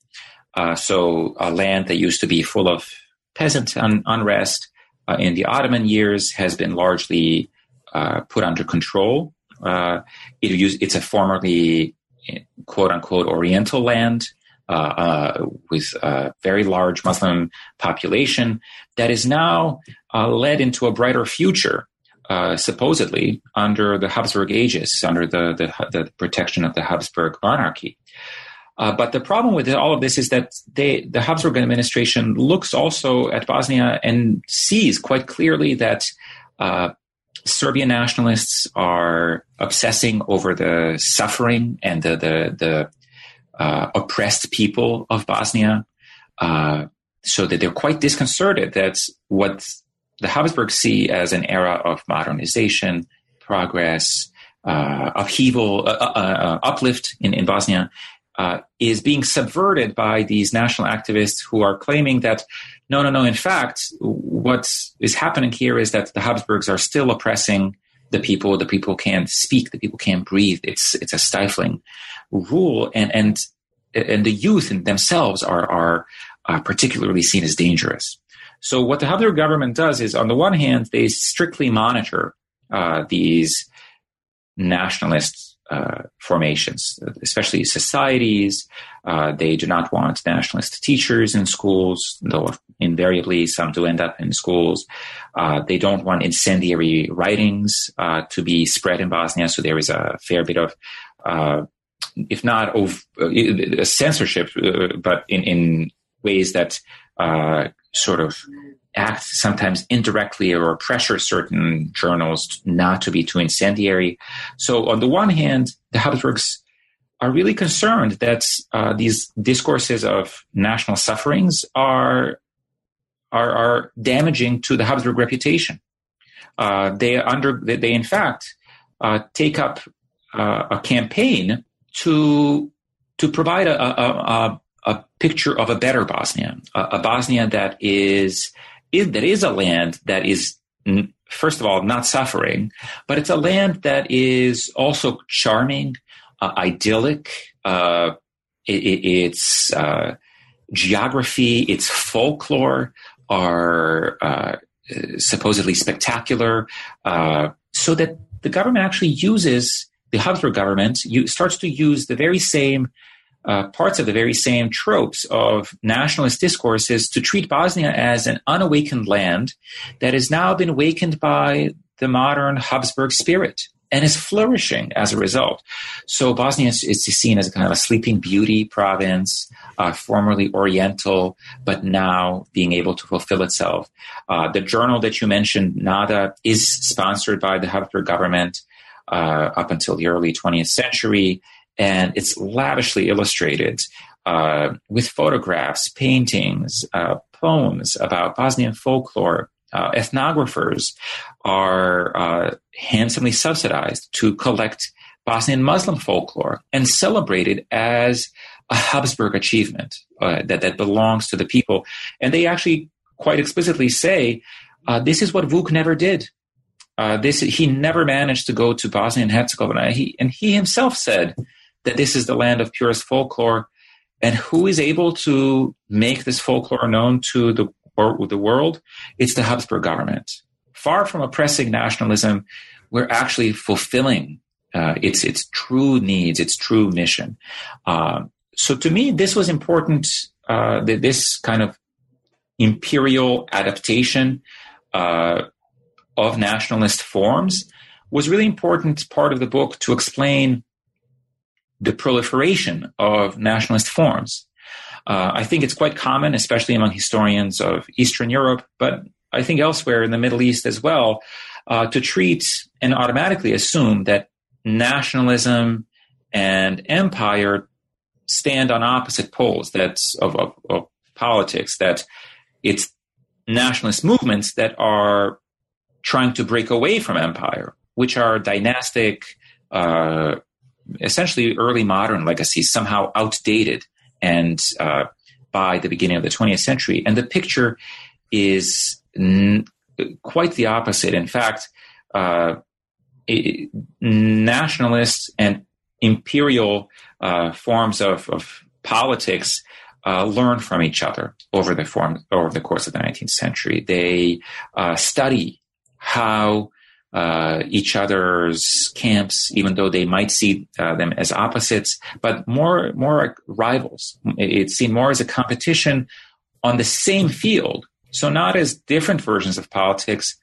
Uh, so, a land that used to be full of peasant un- unrest uh, in the Ottoman years has been largely put under control. it use, it's a formerly quote unquote Oriental land uh, uh, with a very large Muslim population that is now uh, led into a brighter future. Uh, supposedly under the Habsburg aegis, under the, the, the protection of the Habsburg monarchy. Uh, but the problem with all of this is that they, the Habsburg administration looks also at Bosnia and sees quite clearly that uh, Serbian nationalists are obsessing over the suffering and the the, the uh, oppressed people of Bosnia, uh, so that they're quite disconcerted that what the Habsburgs see as an era of modernization, progress, uh, upheaval, uh, uh, uh, uplift in, in Bosnia is being subverted by these national activists who are claiming that no, no, no. In fact, what is happening here is that the Habsburgs are still oppressing the people. The people can't speak. The people can't breathe. It's it's a stifling rule, and and and the youth themselves are are uh, particularly seen as dangerous. So what the Habsburg government does is, on the one hand, they strictly monitor uh, these nationalist uh, formations, especially societies. Uh, they do not want nationalist teachers in schools, though invariably some do end up in schools. Uh, they don't want incendiary writings uh, to be spread in Bosnia, so there is a fair bit of, uh, if not of uh, censorship, but in, in ways that sort of act sometimes indirectly or pressure certain journals not to be too incendiary. So, on the one hand, the Habsburgs are really concerned that uh, these discourses of national sufferings are are, are damaging to the Habsburg reputation. Uh, they under they, in fact uh, take up uh, a campaign to to provide a, a, a, picture of a better Bosnia, a, a Bosnia that is is, that is a land that is first of all not suffering, but it's a land that is also charming, uh, idyllic. Uh, it, its uh, geography, its folklore are uh, supposedly spectacular, uh, so that the government actually uses the Habsburg government starts to use the very same uh, parts of the very same tropes of nationalist discourses to treat Bosnia as an unawakened land that has now been awakened by the modern Habsburg spirit and is flourishing as a result. So Bosnia is, is seen as a kind of a sleeping beauty province, uh, formerly Oriental, but now being able to fulfill itself. Uh, the journal that you mentioned, Nada, is sponsored by the Habsburg government uh, up until the early 20th century and it's lavishly illustrated uh, with photographs, paintings, uh, poems about Bosnian folklore. Uh, ethnographers are uh, handsomely subsidized to collect Bosnian Muslim folklore and celebrated as a Habsburg achievement uh, that, that belongs to the people. And they actually quite explicitly say, uh, this is what Vuk never did. this he never managed to go to Bosnia and Herzegovina. He, and he himself said, that this is the land of purest folklore. And who is able to make this folklore known to the, the world? It's the Habsburg government. Far from oppressing nationalism, we're actually fulfilling uh, its its true needs, its true mission. Uh, so to me, this was important. Uh, this kind of imperial adaptation uh, of nationalist forms was really important part of the book to explain the proliferation of nationalist forms. Uh, I think it's quite common, especially among historians of Eastern Europe, but I think elsewhere in the Middle East as well, uh, to treat and automatically assume that nationalism and empire stand on opposite poles that's of, of, of politics, that it's nationalist movements that are trying to break away from empire, which are dynastic, uh, essentially early modern legacies, somehow outdated and uh, by the beginning of the 20th century. And the picture is n- quite the opposite. In fact, uh, nationalist and imperial uh, forms of, of politics uh, learn from each other over the form over the course of the 19th century. They uh, study how uh, each other's camps, even though they might see uh, them as opposites, but more more rivals. It's seen more as a competition on the same field. So not as different versions of politics,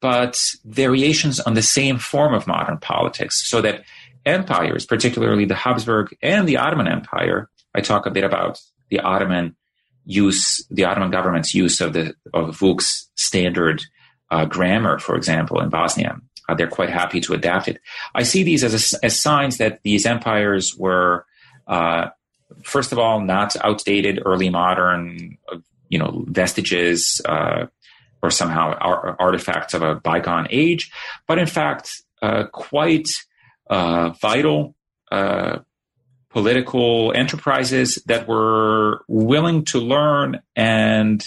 but variations on the same form of modern politics. So that empires, particularly the Habsburg and the Ottoman Empire, I talk a bit about the Ottoman use, the Ottoman government's use of the of Vuk's standard uh, grammar, for example, in Bosnia. Uh, they're quite happy to adapt it. I see these as, a, as signs that these empires were, uh, first of all, not outdated, early modern, uh, you know, vestiges uh, or somehow ar- artifacts of a bygone age, but in fact, uh, quite vital political enterprises that were willing to learn and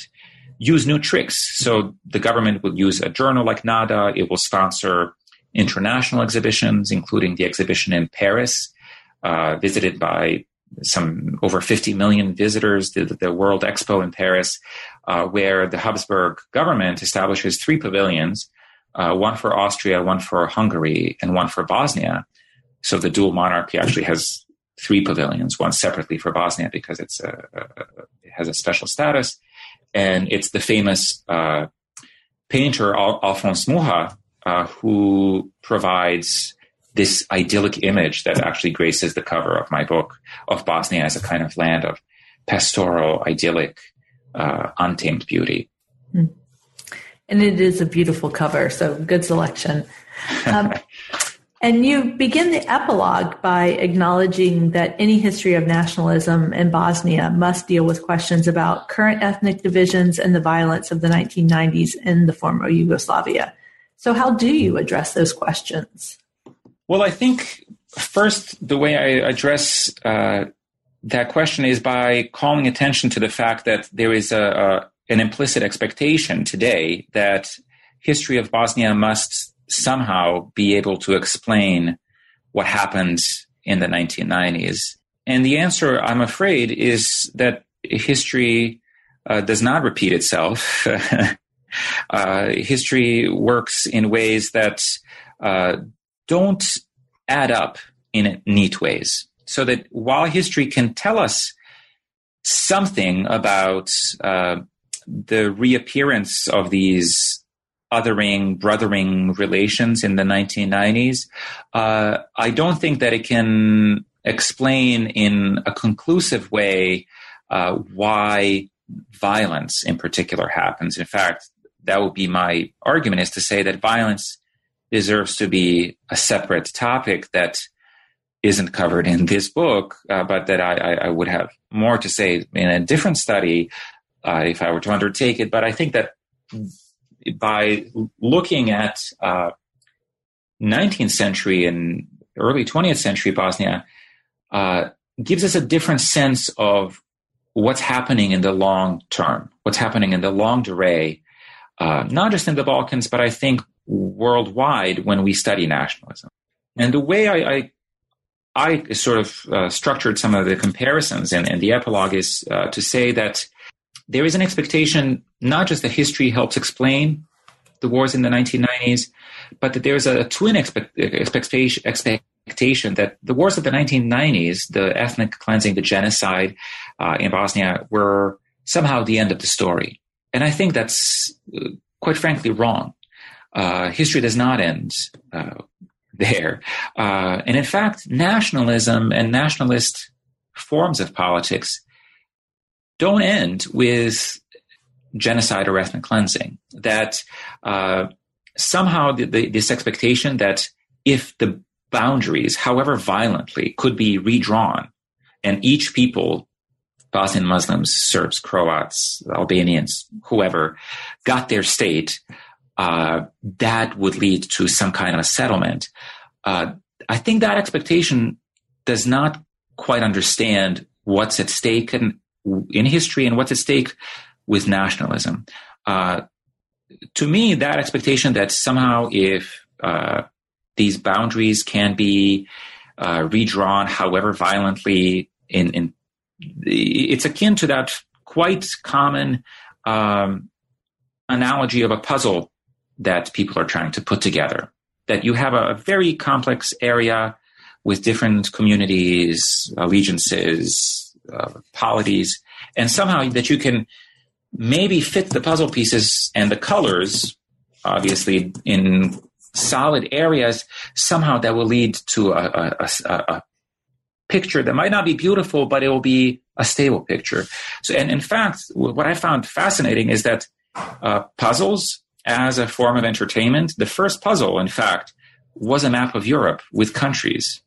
use new tricks. So the government will use a journal like Nada. It will sponsor international exhibitions, including the exhibition in Paris, uh, visited by some over 50 million visitors, the, the World Expo in Paris, uh, where the Habsburg government establishes three pavilions, uh, one for Austria, one for Hungary, and one for Bosnia. So the dual monarchy actually has three pavilions, one separately for Bosnia because it's a, a, it has a special status, and it's the famous uh, painter Al- Alphonse Mucha uh, who provides this idyllic image that actually graces the cover of my book of Bosnia as a kind of land of pastoral, idyllic, uh, untamed beauty. Hmm. And it is a beautiful cover, so good selection. Um, And you begin the epilogue by acknowledging that any history of nationalism in Bosnia must deal with questions about current ethnic divisions and the violence of the 1990s in the former Yugoslavia. So, how do you address those questions? Well, I think first, the way I address uh, that question is by calling attention to the fact that there is a, a an implicit expectation today that history of Bosnia must somehow be able to explain what happened in the 1990s? And the answer, I'm afraid, is that history uh, does not repeat itself. uh, history works in ways that uh, don't add up in neat ways. So that while history can tell us something about uh, the reappearance of these othering, brothering relations in the 1990s, uh, I don't think that it can explain in a conclusive way uh, why violence in particular happens. In fact, that would be my argument is to say that violence deserves to be a separate topic that isn't covered in this book, uh, but that I, I, would have more to say in a different study uh, if I were to undertake it. But I think that by looking at uh, 19th century and early 20th century Bosnia, uh, gives us a different sense of what's happening in the long term, what's happening in the longue durée, uh, not just in the Balkans, but I think worldwide when we study nationalism. And the way I, I I sort of uh, structured some of the comparisons, and, and the epilogue is uh, to say that there is an expectation not just that history helps explain the wars in the 1990s, but that there's a twin expect, expectation, that the wars of the 1990s, the ethnic cleansing, the genocide uh, in Bosnia, were somehow the end of the story. And I think that's uh, quite frankly wrong. Uh, history does not end uh, there. Uh, and in fact, nationalism and nationalist forms of politics don't end with genocide or ethnic cleansing. That uh, somehow the, the, this expectation that if the boundaries, however violently, could be redrawn, and each people, Bosnian Muslims, Serbs, Croats, Albanians, whoever, got their state, uh, that would lead to some kind of a settlement. Uh, I think that expectation does not quite understand what's at stake in, in history and what's at stake with nationalism. Uh, to me, that expectation that somehow if uh, these boundaries can be uh, redrawn, however violently, in, in, it's akin to that quite common um, analogy of a puzzle that people are trying to put together. That you have a, very complex area with different communities, allegiances, uh, polities, and somehow that you can maybe fit the puzzle pieces and the colors, obviously, in solid areas, somehow that will lead to a, a, a, a picture that might not be beautiful, but it will be a stable picture. So, and in fact, what I found fascinating is that uh, puzzles as a form of entertainment, the first puzzle, in fact, was a map of Europe with countries.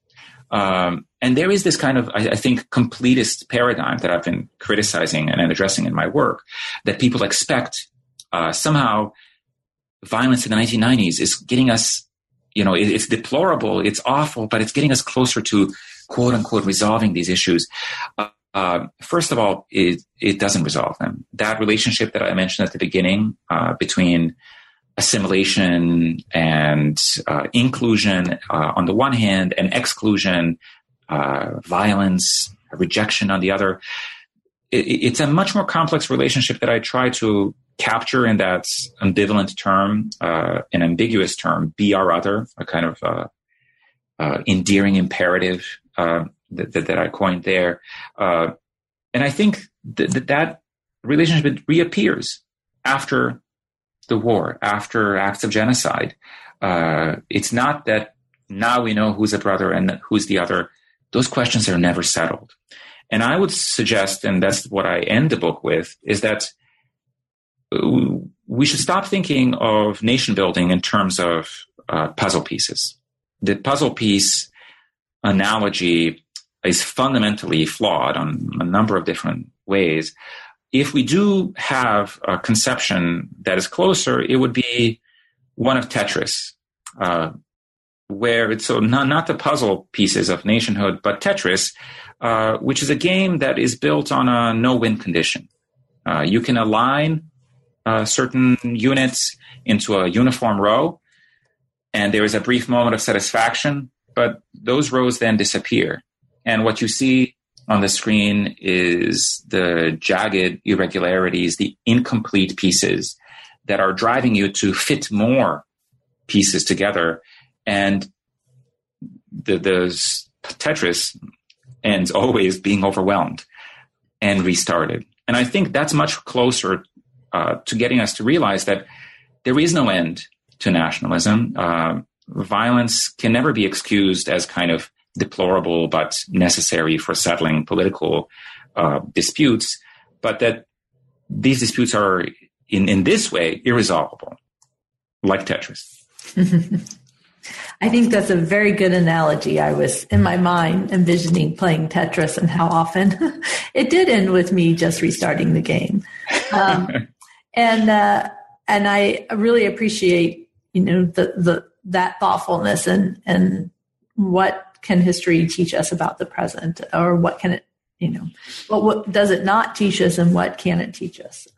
Um, and there is this kind of, I, I, think, completist paradigm that I've been criticizing and addressing in my work that people expect uh, somehow violence in the 1990s is getting us, you know, it, it's deplorable, it's awful, but it's getting us closer to quote unquote resolving these issues. Uh, uh, first of all, it, it doesn't resolve them. That relationship that I mentioned at the beginning uh, between assimilation and uh, inclusion uh, on the one hand, and exclusion, uh, violence, rejection on the other. It, it's a much more complex relationship that I try to capture in that ambivalent term, uh, an ambiguous term, be our other, a kind of endearing imperative that, that, that I coined there. Uh, and I think that that relationship reappears after the war, after acts of genocide. Uh, it's not that now we know who's a brother and who's the other. Those questions are never settled. And I would suggest, and that's what I end the book with, is that we should stop thinking of nation building in terms of uh, puzzle pieces. The puzzle piece analogy is fundamentally flawed on a number of different ways. If we do have a conception that is closer, it would be one of Tetris, uh, where it's so not, not the puzzle pieces of nationhood, but Tetris, uh, which is a game that is built on a no-win condition. Uh, you can align uh, certain units into a uniform row, and there is a brief moment of satisfaction, but those rows then disappear. And what you see on the screen is the jagged irregularities, the incomplete pieces that are driving you to fit more pieces together. And the, the Tetris ends always being overwhelmed and restarted. And I think that's much closer uh, to getting us to realize that there is no end to nationalism. Uh, violence can never be excused as kind of deplorable but necessary for settling political uh, disputes, but that these disputes are in, in this way irresolvable, like Tetris. I think that's a very good analogy. I was in my mind envisioning playing Tetris and how often it did end with me just restarting the game. Um, and uh, and I really appreciate you know the the that thoughtfulness and and what can history teach us about the present or what can it you know what, what does it not teach us and what can it teach us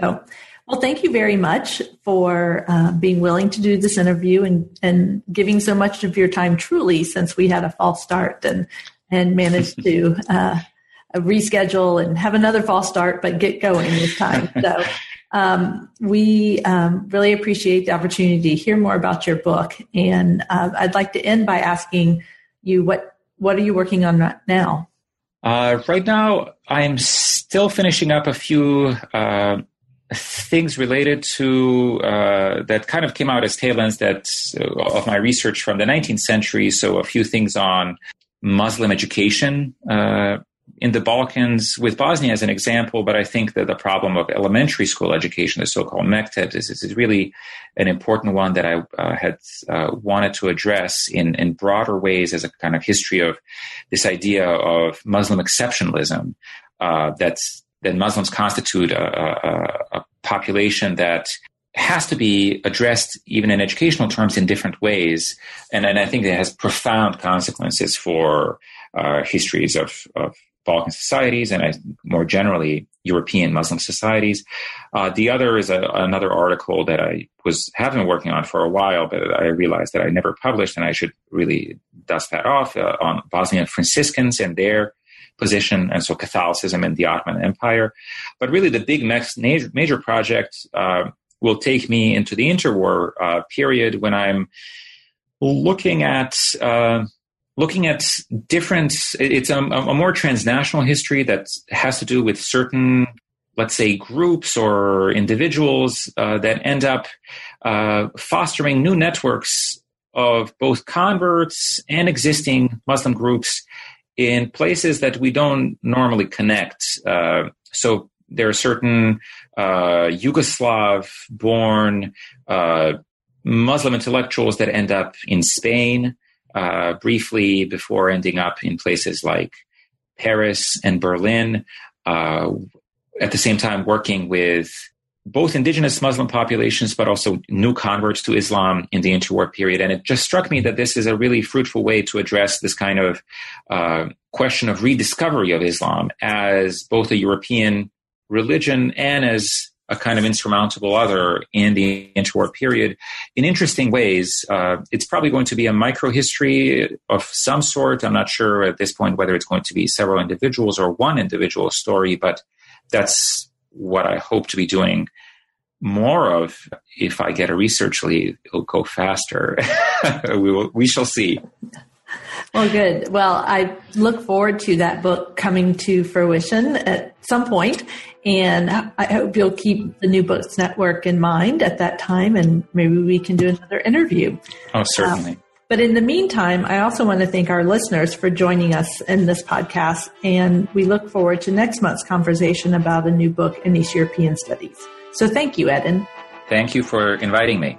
So, well, thank you very much for uh, being willing to do this interview and, and giving so much of your time truly since we had a false start and, and managed to uh, reschedule and have another false start, but get going this time. So um, we um, really appreciate the opportunity to hear more about your book. And uh, I'd like to end by asking you what, what are you working on right now? Uh, right now, I'm still finishing up a few uh, things related to uh, that kind of came out as tail ends that uh, of my research from the 19th century. So a few things on Muslim education uh, in the Balkans, with Bosnia as an example. But I think that the problem of elementary school education, the so-called mekteb, is, is really an important one that I uh, had uh, wanted to address in in broader ways as a kind of history of this idea of Muslim exceptionalism. Uh, that's that Muslims constitute a, a, a population that has to be addressed even in educational terms in different ways. And, and I think it has profound consequences for uh, histories of, of Balkan societies and more generally European Muslim societies. Uh, the other is a, another article that I was have been working on for a while, but I realized that I never published, and I should really dust that off uh, on Bosnian Franciscans and their position, and so Catholicism in the Ottoman Empire. But really, the big next major, major project uh, will take me into the interwar uh, period when I'm looking at uh, looking at different. It's a, a, more transnational history that has to do with certain, let's say, groups or individuals uh, that end up uh, fostering new networks of both converts and existing Muslim groups in places that we don't normally connect. Uh, so there are certain uh, Yugoslav born uh, Muslim intellectuals that end up in Spain uh, briefly before ending up in places like Paris and Berlin. Uh, at the same time, working with both indigenous Muslim populations, but also new converts to Islam in the interwar period. And it just struck me that this is a really fruitful way to address this kind of uh, question of rediscovery of Islam as both a European religion and as a kind of insurmountable other in the interwar period in interesting ways. Uh, it's probably going to be a microhistory of some sort. I'm not sure at this point whether it's going to be several individuals or one individual story, but that's what I hope to be doing more of if I get a research lead. It'll go faster. we will. We shall see. Well, good. Well, I look forward to that book coming to fruition at some point, and I hope you'll keep the New Books Network in mind at that time, and maybe we can do another interview. Oh, certainly. Um, but in the meantime, I also want to thank our listeners for joining us in this podcast, and we look forward to next month's conversation about a new book in East European studies. So thank you, Edin. Thank you for inviting me.